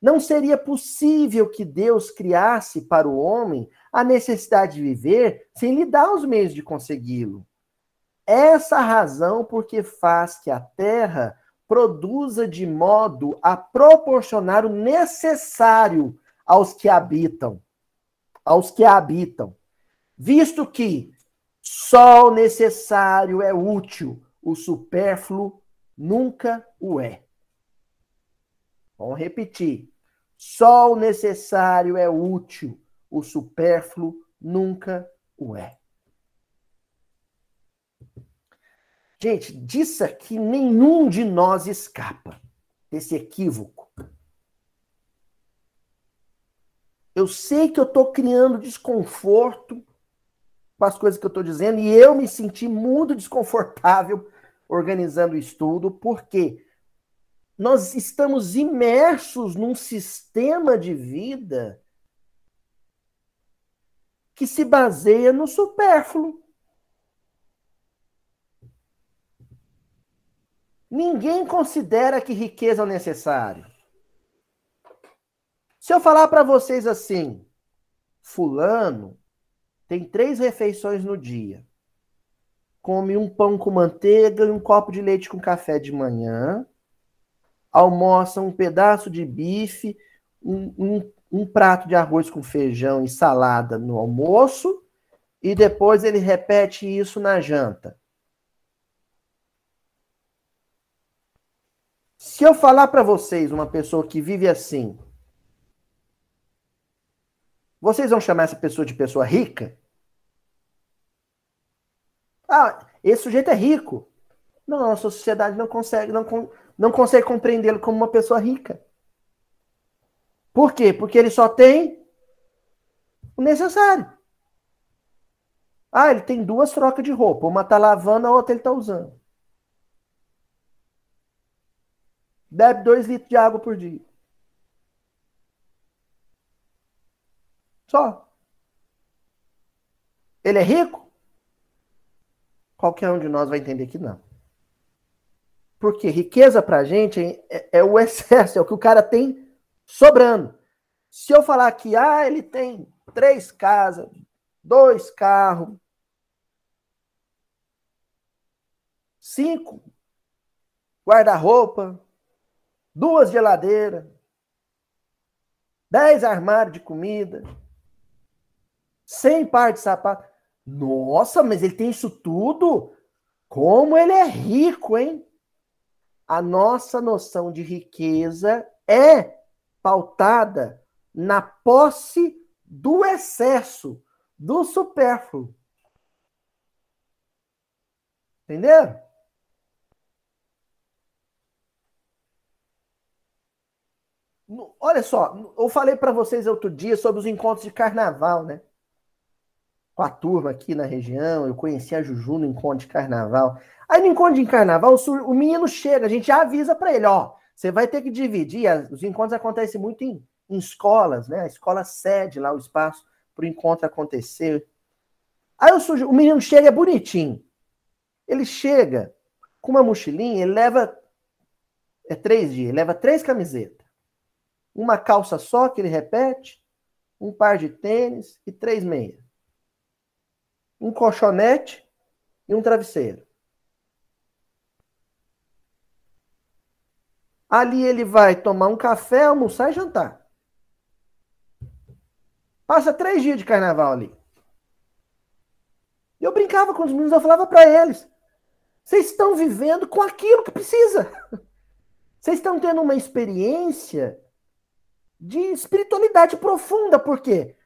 A: Não seria possível que Deus criasse para o homem a necessidade de viver sem lhe dar os meios de consegui-lo. Essa razão porque faz que a terra produza de modo a proporcionar o necessário aos que habitam, aos que a habitam, visto que só o necessário é útil, o supérfluo nunca o é. Vamos repetir. Só o necessário é útil, o supérfluo nunca o é. Gente, disso aqui nenhum de nós escapa desse equívoco. Eu sei que eu estou criando desconforto com as coisas que eu estou dizendo e eu me senti muito desconfortável organizando o estudo, porque nós estamos imersos num sistema de vida que se baseia no supérfluo. Ninguém considera que riqueza é necessário. Se eu falar para vocês assim, fulano tem três refeições no dia. Come um pão com manteiga e um copo de leite com café de manhã. Almoça um pedaço de bife, um, um, um prato de arroz com feijão e salada no almoço. E depois ele repete isso na janta. Se eu falar para vocês uma pessoa que vive assim, vocês vão chamar essa pessoa de pessoa rica? Ah, esse sujeito é rico. Não, a nossa sociedade não consegue, não, não consegue compreendê-lo como uma pessoa rica. Por quê? Porque ele só tem o necessário. Ah, ele tem duas trocas de roupa. Uma tá lavando, a outra ele tá usando. Bebe dois litros de água por dia. Só. Ele é rico? Qualquer um de nós vai entender que não. Porque riqueza pra gente é, é, o excesso, é o que o cara tem sobrando. Se eu falar que ah, ele tem três casas, dois carros, cinco guarda-roupa, duas geladeiras, dez armários de comida, cem par de sapatos. Nossa, mas ele tem isso tudo? Como ele é rico, hein? A nossa noção de riqueza é pautada na posse do excesso, do supérfluo. Entenderam? Olha só, eu falei para vocês outro dia sobre os encontros de carnaval, né? Com a turma aqui na região, eu conheci a Juju no encontro de carnaval. Aí no encontro de carnaval, o menino chega, a gente já avisa para ele, ó, você vai ter que dividir, os encontros acontecem muito em, em escolas, né? A escola cede lá o espaço para o encontro acontecer. Aí o, o menino chega, é bonitinho. Ele chega com uma mochilinha, ele leva, é três dias, ele leva três camisetas. Uma calça só, que ele repete, um par de tênis e três meias um colchonete e um travesseiro. Ali ele vai tomar um café, almoçar e jantar. Passa três dias de carnaval ali. Eu brincava com os meninos, eu falava para eles: vocês estão vivendo com aquilo que precisa. Vocês estão tendo uma experiência de espiritualidade profunda, por quê?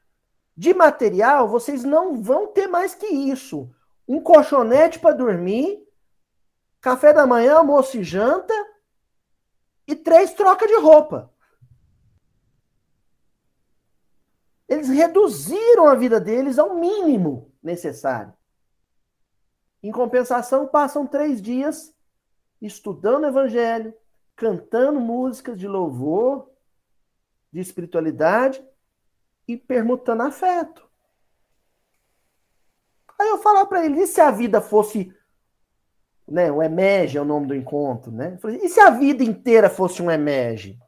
A: De material, vocês não vão ter mais que isso. Um colchonete para dormir, café da manhã, almoço e janta e três trocas de roupa. Eles reduziram a vida deles ao mínimo necessário. Em compensação, passam três dias estudando o evangelho, cantando músicas de louvor, de espiritualidade e permutando afeto. Aí eu falar para ele, e se a vida fosse, né, o emege é o nome do encontro, né? Falei, e se a vida inteira fosse um emege?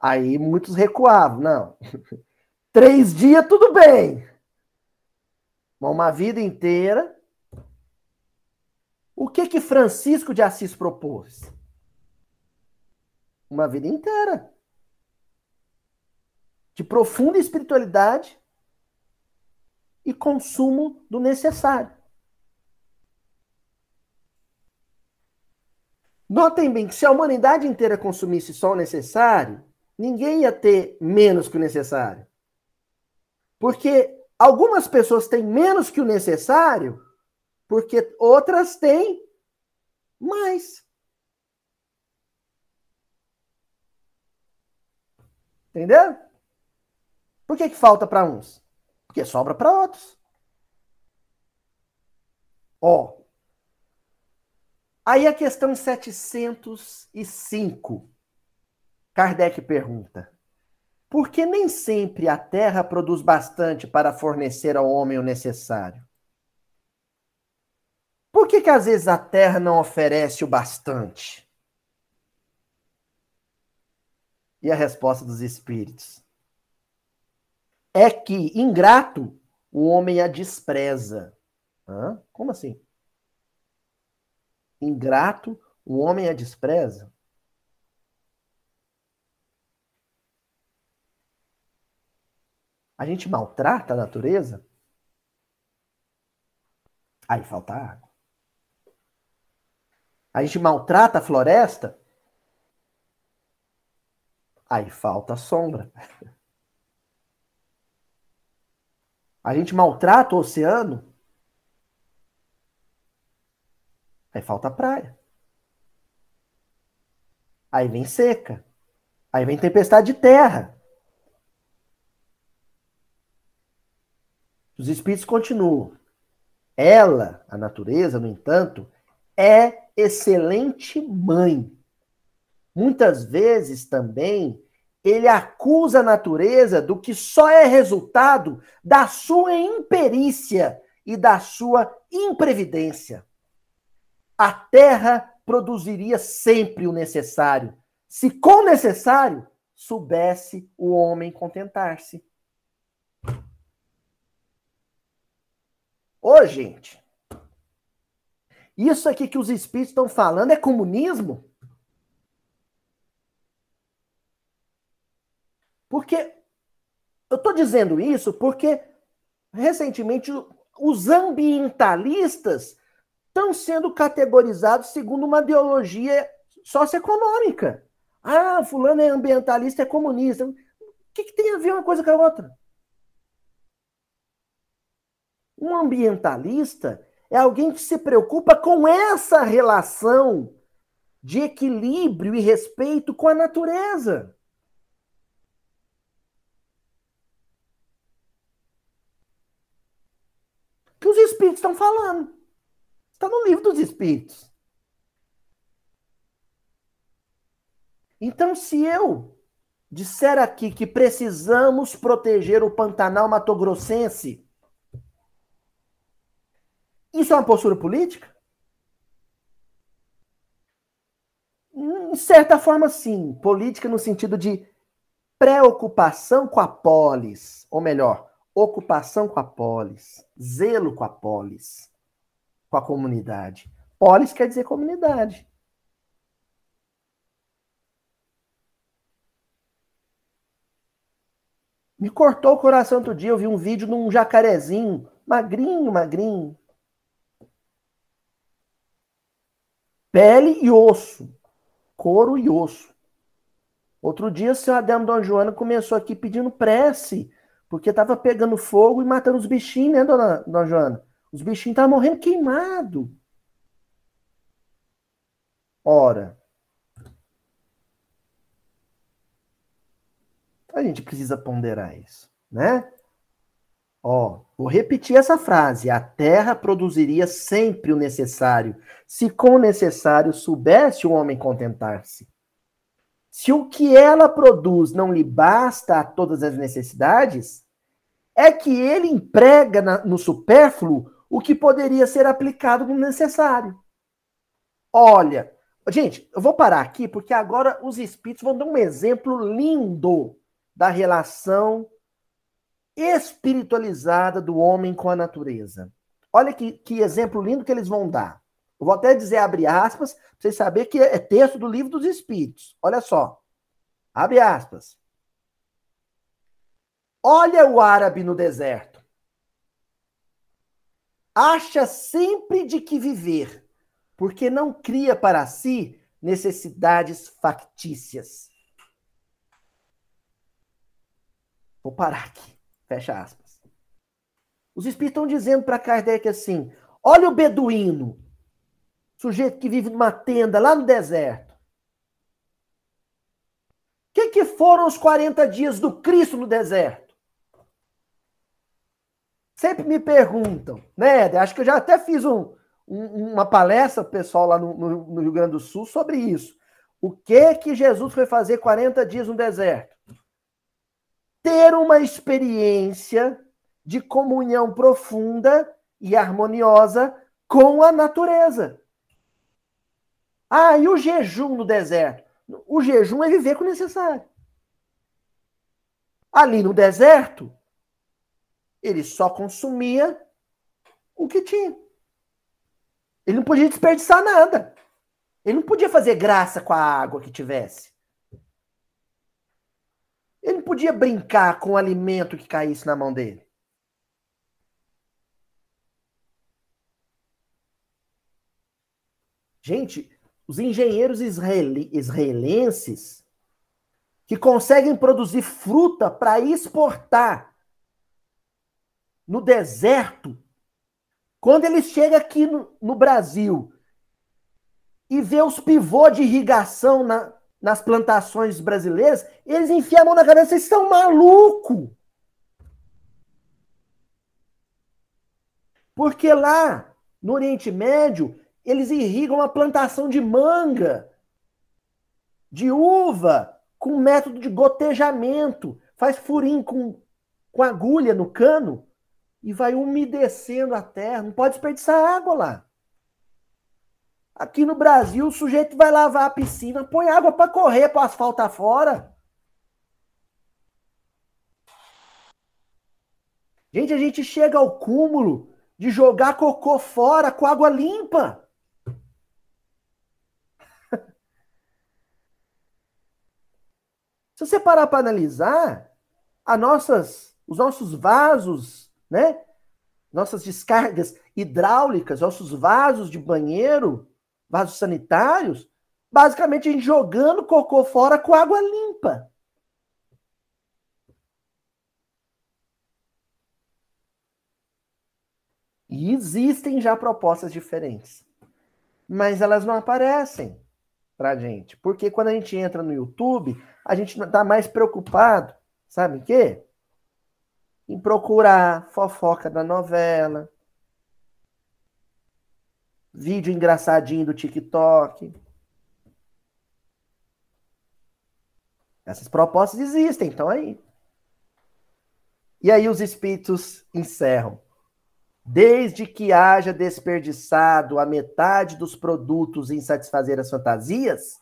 A: Aí muitos recuavam, não. Três dias, tudo bem. Mas uma vida inteira. O que que Francisco de Assis propôs? Uma vida inteira de profunda espiritualidade e consumo do necessário. Notem bem que se a humanidade inteira consumisse só o necessário, ninguém ia ter menos que o necessário. Porque algumas pessoas têm menos que o necessário, porque outras têm mais. Entendeu? Por que, que falta para uns? Porque sobra para outros. Ó. Aí a questão 705. Kardec pergunta: Porque nem sempre a terra produz bastante para fornecer ao homem o necessário. Por que, que às vezes a terra não oferece o bastante? E a resposta dos espíritos é que, ingrato, o homem a despreza. Hã? Como assim? Ingrato, o homem a despreza? A gente maltrata a natureza? Aí falta água. A gente maltrata a floresta? Aí falta sombra. A gente maltrata o oceano? Aí falta praia. Aí vem seca. Aí vem tempestade de terra. Os espíritos continuam. Ela, a natureza, no entanto, é excelente mãe. Muitas vezes também ele acusa a natureza do que só é resultado da sua imperícia e da sua imprevidência. A terra produziria sempre o necessário, se com necessário soubesse o homem contentar-se. Ô, gente, isso aqui que os espíritos estão falando é comunismo? Porque eu estou dizendo isso porque recentemente os ambientalistas estão sendo categorizados segundo uma ideologia socioeconômica. Ah, fulano é ambientalista, é comunista. O que, que tem a ver uma coisa com a outra? Um ambientalista é alguém que se preocupa com essa relação de equilíbrio e respeito com a natureza. Que os espíritos estão falando. Está no livro dos espíritos. Então, se eu disser aqui que precisamos proteger o Pantanal Mato Grossense, isso é uma postura política? Em certa forma, sim. Política no sentido de preocupação com a polis, ou melhor, ocupação com a polis, zelo com a polis, com a comunidade. Polis quer dizer comunidade. Me cortou o coração outro dia, eu vi um vídeo de um jacarezinho, magrinho, magrinho, Pele e osso. Couro e osso. Outro dia, o seu Ademo Dona Joana começou aqui pedindo prece, porque estava pegando fogo e matando os bichinhos, né, Dona, Dona Joana? Os bichinhos estavam morrendo queimado. Ora, a gente precisa ponderar isso, né? Ó, vou repetir essa frase. A terra produziria sempre o necessário, se com o necessário soubesse o homem contentar-se. Se o que ela produz não lhe basta a todas as necessidades, é que ele emprega na, no supérfluo o que poderia ser aplicado no necessário. Olha, gente, eu vou parar aqui porque agora os espíritos vão dar um exemplo lindo da relação espiritualizada do homem com a natureza. Olha que, que exemplo lindo que eles vão dar. Eu vou até dizer, abre aspas, para vocês saberem que é texto do livro dos Espíritos. Olha só. Abre aspas. Olha o árabe no deserto. Acha sempre de que viver, porque não cria para si necessidades factícias. Vou parar aqui. Fecha aspas. Os espíritos estão dizendo para Kardec assim: olha o beduíno, sujeito que vive numa tenda lá no deserto. O que, que foram os 40 dias do Cristo no deserto? Sempre me perguntam, né? Acho que eu já até fiz um, um, uma palestra pessoal lá no, no, no Rio Grande do Sul sobre isso. O que que Jesus foi fazer 40 dias no deserto? ter uma experiência de comunhão profunda e harmoniosa com a natureza. Ah, e o jejum no deserto? O jejum é viver com o necessário. Ali no deserto, ele só consumia o que tinha. Ele não podia desperdiçar nada. Ele não podia fazer graça com a água que tivesse. Ele não podia brincar com o alimento que caísse na mão dele. Gente, os engenheiros israeli, israelenses que conseguem produzir fruta para exportar no deserto, quando eles chegam aqui no, no Brasil e vê os pivôs de irrigação na, nas plantações brasileiras, eles enfiam a mão na cabeça, vocês estão malucos! Porque lá, no Oriente Médio, eles irrigam a plantação de manga, de uva, com método de gotejamento. Faz furinho com, com agulha no cano e vai umedecendo a terra. Não pode desperdiçar água lá. Aqui no Brasil, o sujeito vai lavar a piscina, põe água para correr para o asfalto afora. Gente, a gente chega ao cúmulo de jogar cocô fora com água limpa. Se você parar para analisar, nossas, os nossos vasos, né? Nossas descargas hidráulicas, nossos vasos de banheiro, vasos sanitários, basicamente a gente jogando cocô fora com água limpa. E existem já propostas diferentes. Mas elas não aparecem pra gente. Porque quando a gente entra no YouTube, a gente está mais preocupado, sabe o quê? Em procurar fofoca da novela, vídeo engraçadinho do TikTok. Essas propostas existem, então aí. E aí os espíritos encerram. Desde que haja desperdiçado a metade dos produtos em satisfazer as fantasias,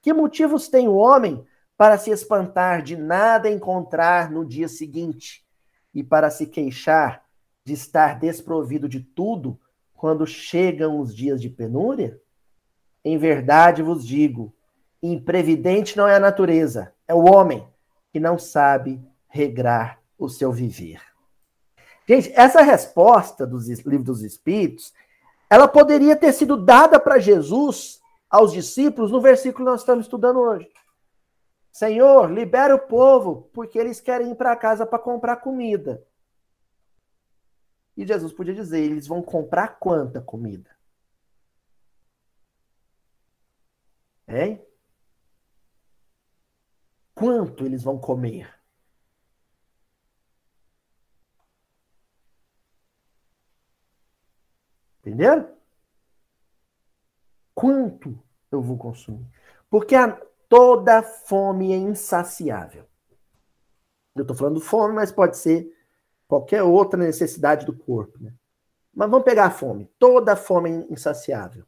A: que motivos tem o homem para se espantar de nada encontrar no dia seguinte e para se queixar de estar desprovido de tudo quando chegam os dias de penúria? Em verdade vos digo: imprevidente não é a natureza, é o homem que não sabe regrar o seu viver. Gente, essa resposta dos livros dos Espíritos, ela poderia ter sido dada para Jesus aos discípulos no versículo que nós estamos estudando hoje. Senhor, libera o povo, porque eles querem ir para casa para comprar comida. E Jesus podia dizer: eles vão comprar quanta comida? Hein? Quanto eles vão comer? Entenderam? Quanto eu vou consumir? Porque a, Toda fome é insaciável. Eu estou falando fome, mas pode ser qualquer outra necessidade do corpo. Né? Mas vamos pegar a fome. Toda fome é insaciável.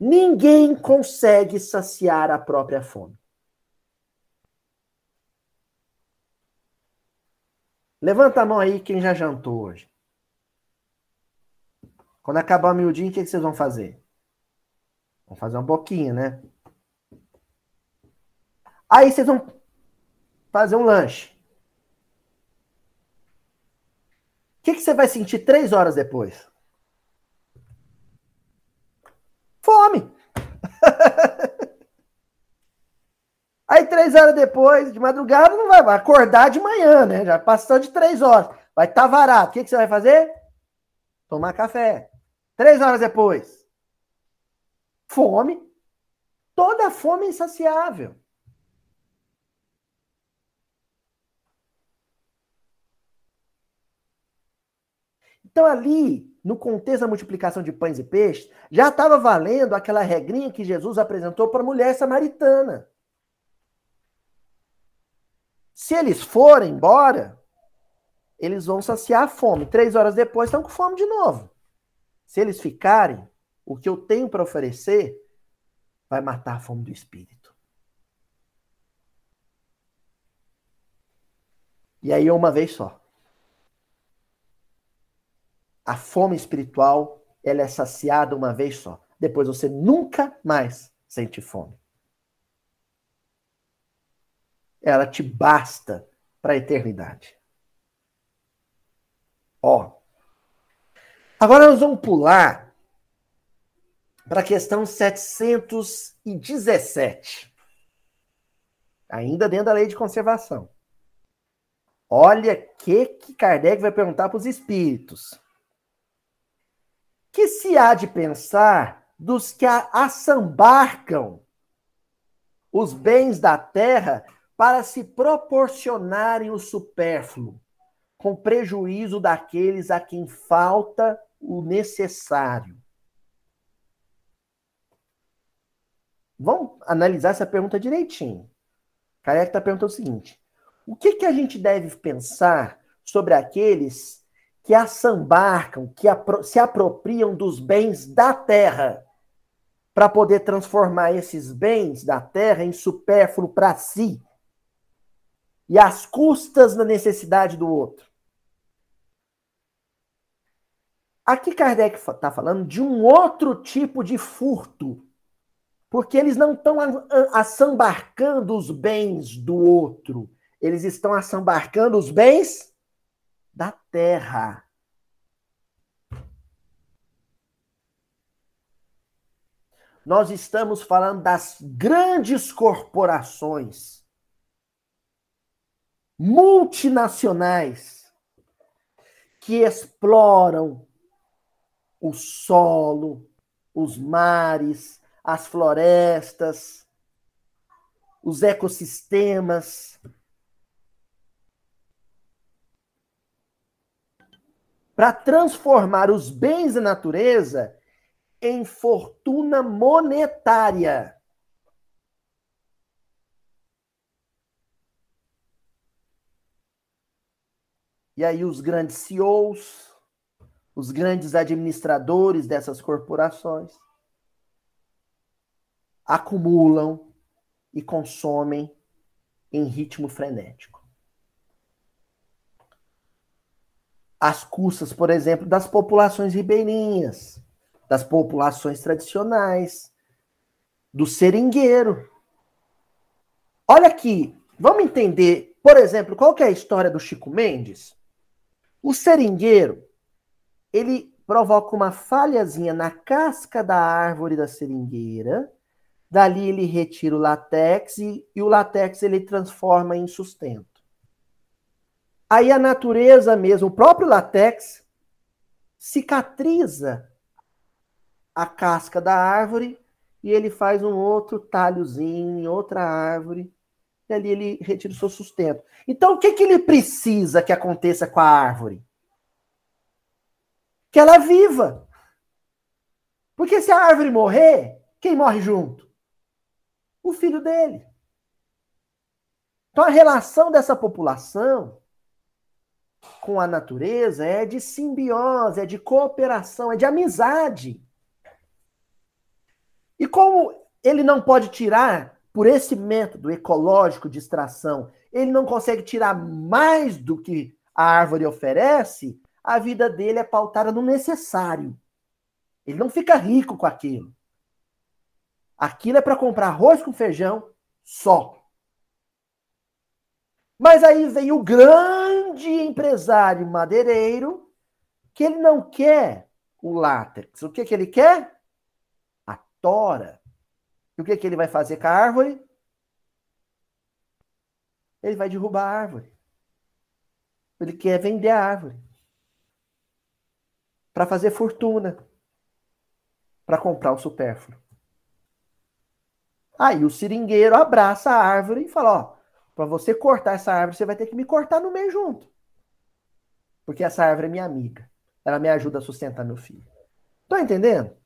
A: Ninguém consegue saciar a própria fome. Levanta a mão aí quem já jantou hoje. Quando acabar o miudinho, o que, que vocês vão fazer? Vão fazer um pouquinho, né? Aí vocês vão fazer um lanche. O que, que você vai sentir três horas depois? Fome. Aí três horas depois, de madrugada, não vai, vai acordar de manhã, né? Já passou de três horas. Vai estar tá varado. O que, que você vai fazer? Tomar café. Três horas depois. Fome. Toda fome é insaciável. Então, ali, no contexto da multiplicação de pães e peixes, já estava valendo aquela regrinha que Jesus apresentou para a mulher samaritana. Se eles forem embora, eles vão saciar a fome. Três horas depois estão com fome de novo. Se eles ficarem, o que eu tenho para oferecer vai matar a fome do espírito. E aí é uma vez só. A fome espiritual, ela é saciada uma vez só. Depois você nunca mais sente fome. Ela te basta para a eternidade. Ó. Agora nós vamos pular para a questão 717. Ainda dentro da lei de conservação. Olha o que, que Kardec vai perguntar para os espíritos. Que se há de pensar dos que assambarcam os bens da terra para se proporcionarem o supérfluo, com prejuízo daqueles a quem falta o necessário. Vamos analisar essa pergunta direitinho. Kardec está perguntando o seguinte: o que, que a gente deve pensar sobre aqueles que assambarcam, que se apropriam dos bens da terra, para poder transformar esses bens da terra em supérfluo para si e às custas da necessidade do outro? Aqui Kardec está falando de um outro tipo de furto porque eles não estão assambarcando os bens do outro. Eles estão assambarcando os bens da terra. Nós estamos falando das grandes corporações multinacionais que exploram o solo, os mares, as florestas, os ecossistemas. Para transformar os bens da natureza em fortuna monetária. E aí os grandes CEOs, os grandes administradores dessas corporações, acumulam e consomem em ritmo frenético. As custas, por exemplo, das populações ribeirinhas, das populações tradicionais, do seringueiro. Olha aqui, vamos entender, por exemplo, qual é a história do Chico Mendes? O seringueiro, ele provoca uma falhazinha na casca da árvore da seringueira, Dali ele retira o látex e, e o látex ele transforma em sustento. Aí a natureza mesmo, o próprio látex, cicatriza a casca da árvore e ele faz um outro talhozinho em outra árvore e ali ele retira o seu sustento. Então o que, que ele precisa que aconteça com a árvore? Que ela viva. Porque se a árvore morrer, quem morre junto? o filho dele. Então a relação dessa população com a natureza é de simbiose, é de cooperação, é de amizade. E como ele não pode tirar, por esse método ecológico de extração, ele não consegue tirar mais do que a árvore oferece, a vida dele é pautada no necessário. Ele não fica rico com aquilo. Aquilo é para comprar arroz com feijão só. Mas aí vem o grande empresário madeireiro que ele não quer o látex. O que, que ele quer? A tora. E o que, que ele vai fazer com a árvore? Ele vai derrubar a árvore. Ele quer vender a árvore. Para fazer fortuna. Para comprar o supérfluo. Aí o seringueiro abraça a árvore e fala: Ó, para você cortar essa árvore, você vai ter que me cortar no meio junto. Porque essa árvore é minha amiga. Ela me ajuda a sustentar meu filho. Estão entendendo?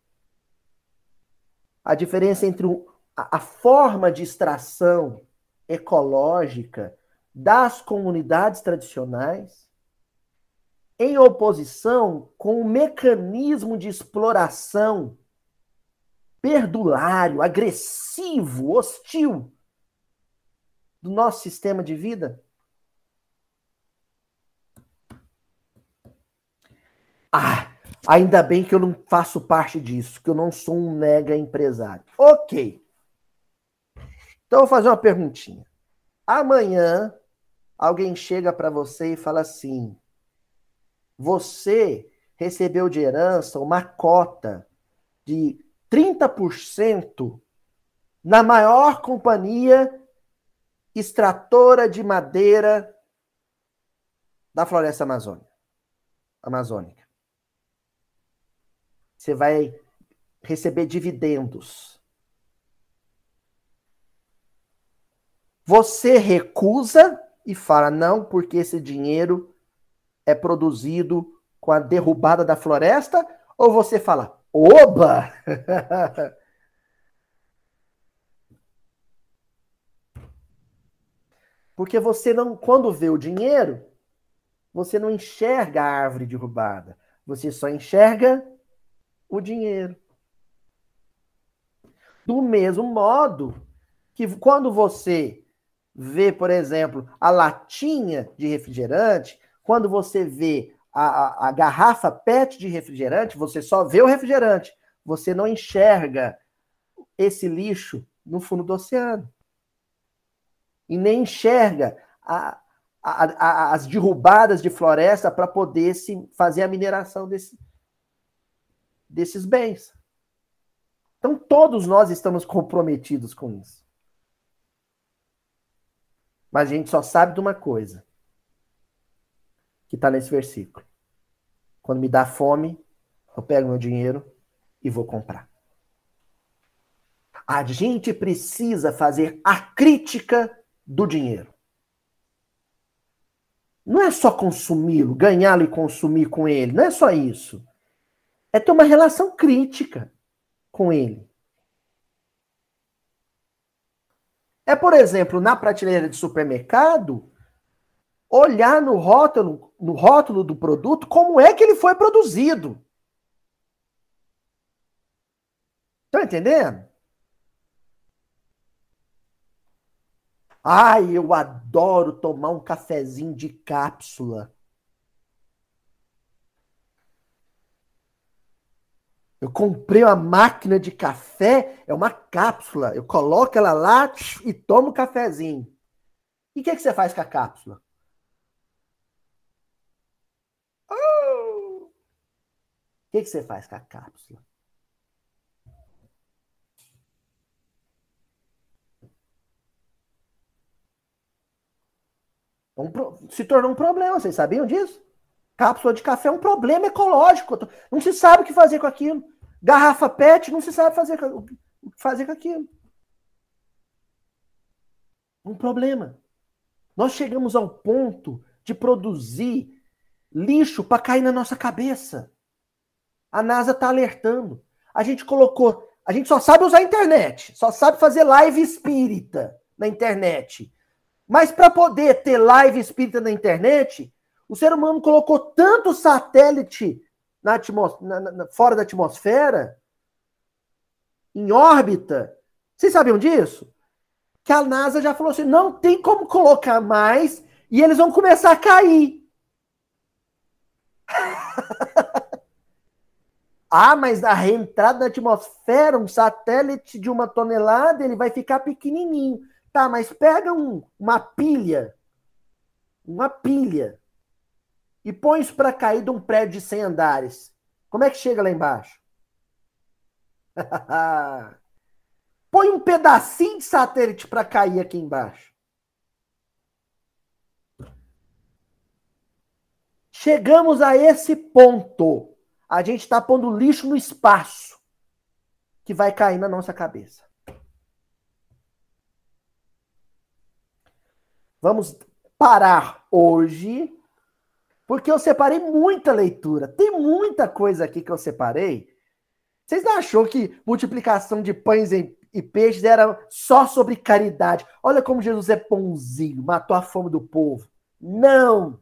A: A diferença entre o, a, a forma de extração ecológica das comunidades tradicionais em oposição com o mecanismo de exploração perdulário, agressivo, hostil do nosso sistema de vida? Ah, ainda bem que eu não faço parte disso, que eu não sou um mega empresário. Ok. Então eu vou fazer uma perguntinha. Amanhã alguém chega para você e fala assim: você recebeu de herança uma cota de 30% na maior companhia extratora de madeira da floresta amazônica. amazônica. Você vai receber dividendos. Você recusa e fala não, porque esse dinheiro é produzido com a derrubada da floresta? Ou você fala, oba! Porque você não, quando vê o dinheiro, você não enxerga a árvore derrubada. Você só enxerga o dinheiro. Do mesmo modo que quando você vê, por exemplo, a latinha de refrigerante, quando você vê a, a, a garrafa PET de refrigerante, você só vê o refrigerante. Você não enxerga esse lixo no fundo do oceano e nem enxerga a, a, as derrubadas de floresta para poder se fazer a mineração desse, desses bens. Então, todos nós estamos comprometidos com isso. Mas a gente só sabe de uma coisa que está nesse versículo. Quando me dá fome, eu pego meu dinheiro e vou comprar. A gente precisa fazer a crítica do dinheiro. Não é só consumi-lo, ganhá-lo e consumir com ele. Não é só isso. É ter uma relação crítica com ele. É, por exemplo, na prateleira de supermercado, olhar no rótulo, no rótulo do produto como é que ele foi produzido. Estão entendendo? Ai, eu adoro tomar um cafezinho de cápsula. Eu comprei uma máquina de café, é uma cápsula. Eu coloco ela lá e tomo um cafezinho. E o que, que você faz com a cápsula? O que, que você faz com a cápsula? Um, se tornou um problema, vocês sabiam disso? Cápsula de café é um problema ecológico. Não se sabe o que fazer com aquilo. Garrafa PET não se sabe fazer, o que fazer com aquilo. Um problema. Nós chegamos ao ponto de produzir lixo para cair na nossa cabeça. A NASA está alertando. A gente colocou. A gente só sabe usar a internet, só sabe fazer live espírita na internet. Mas para poder ter live espírita na internet, o ser humano colocou tanto satélite na na, na, fora da atmosfera, em órbita. Vocês sabiam disso? Que a NASA já falou assim: não tem como colocar mais e eles vão começar a cair. ah, mas a reentrada na atmosfera, um satélite de uma tonelada, ele vai ficar pequenininho. Tá, mas pega um, uma pilha, uma pilha, e põe isso para cair de um prédio de 100 andares. Como é que chega lá embaixo? põe um pedacinho de satélite para cair aqui embaixo. Chegamos a esse ponto. A gente está pondo lixo no espaço que vai cair na nossa cabeça. Vamos parar hoje, porque eu separei muita leitura. Tem muita coisa aqui que eu separei. Vocês não achou que multiplicação de pães e peixes era só sobre caridade. Olha como Jesus é bonzinho, matou a fome do povo. Não!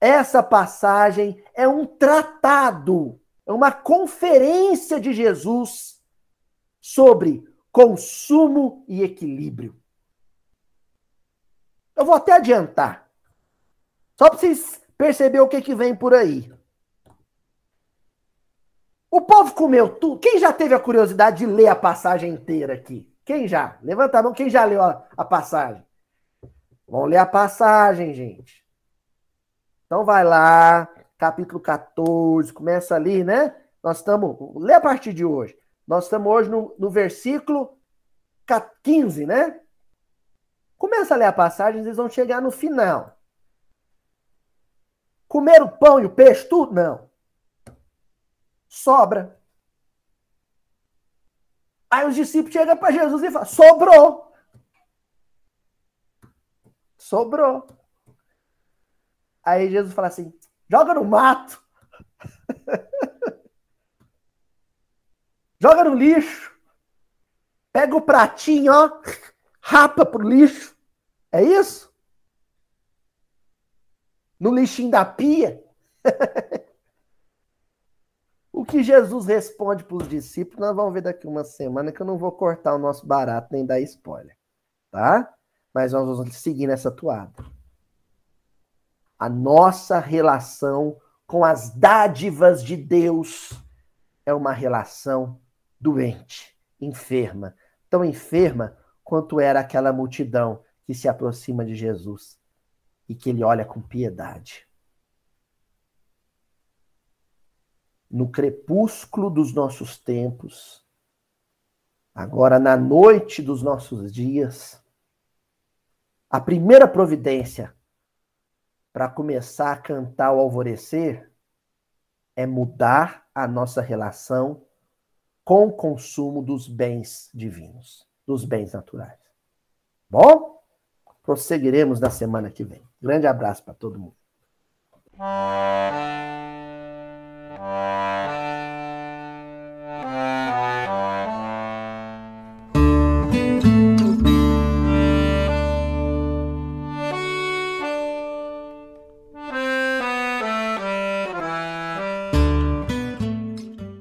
A: Essa passagem é um tratado, é uma conferência de Jesus sobre consumo e equilíbrio. Eu vou até adiantar. Só para vocês perceberem o que, que vem por aí. O povo comeu tudo. Quem já teve a curiosidade de ler a passagem inteira aqui? Quem já? Levanta a mão, quem já leu a, a passagem? Vamos ler a passagem, gente. Então vai lá, capítulo 14, começa ali, né? Nós estamos. Lê a partir de hoje. Nós estamos hoje no, no versículo 15, né? Começa a ler a passagem, eles vão chegar no final. Comer o pão e o peixe, tudo? Não sobra. Aí os discípulos chegam para Jesus e falam: sobrou. Sobrou. Aí Jesus fala assim: joga no mato. joga no lixo. Pega o pratinho, ó, rapa pro lixo. É isso? No lixinho da pia. O que Jesus responde para os discípulos, nós vamos ver daqui uma semana, que eu não vou cortar o nosso barato nem dar spoiler, tá? Mas nós vamos seguir nessa toada. A nossa relação com as dádivas de Deus é uma relação doente, enferma, tão enferma quanto era aquela multidão que se aproxima de Jesus e que ele olha com piedade. no crepúsculo dos nossos tempos, agora na noite dos nossos dias, a primeira providência para começar a cantar o alvorecer é mudar a nossa relação com o consumo dos bens divinos, dos bens naturais. Bom? Prosseguiremos na semana que vem. Grande abraço para todo mundo.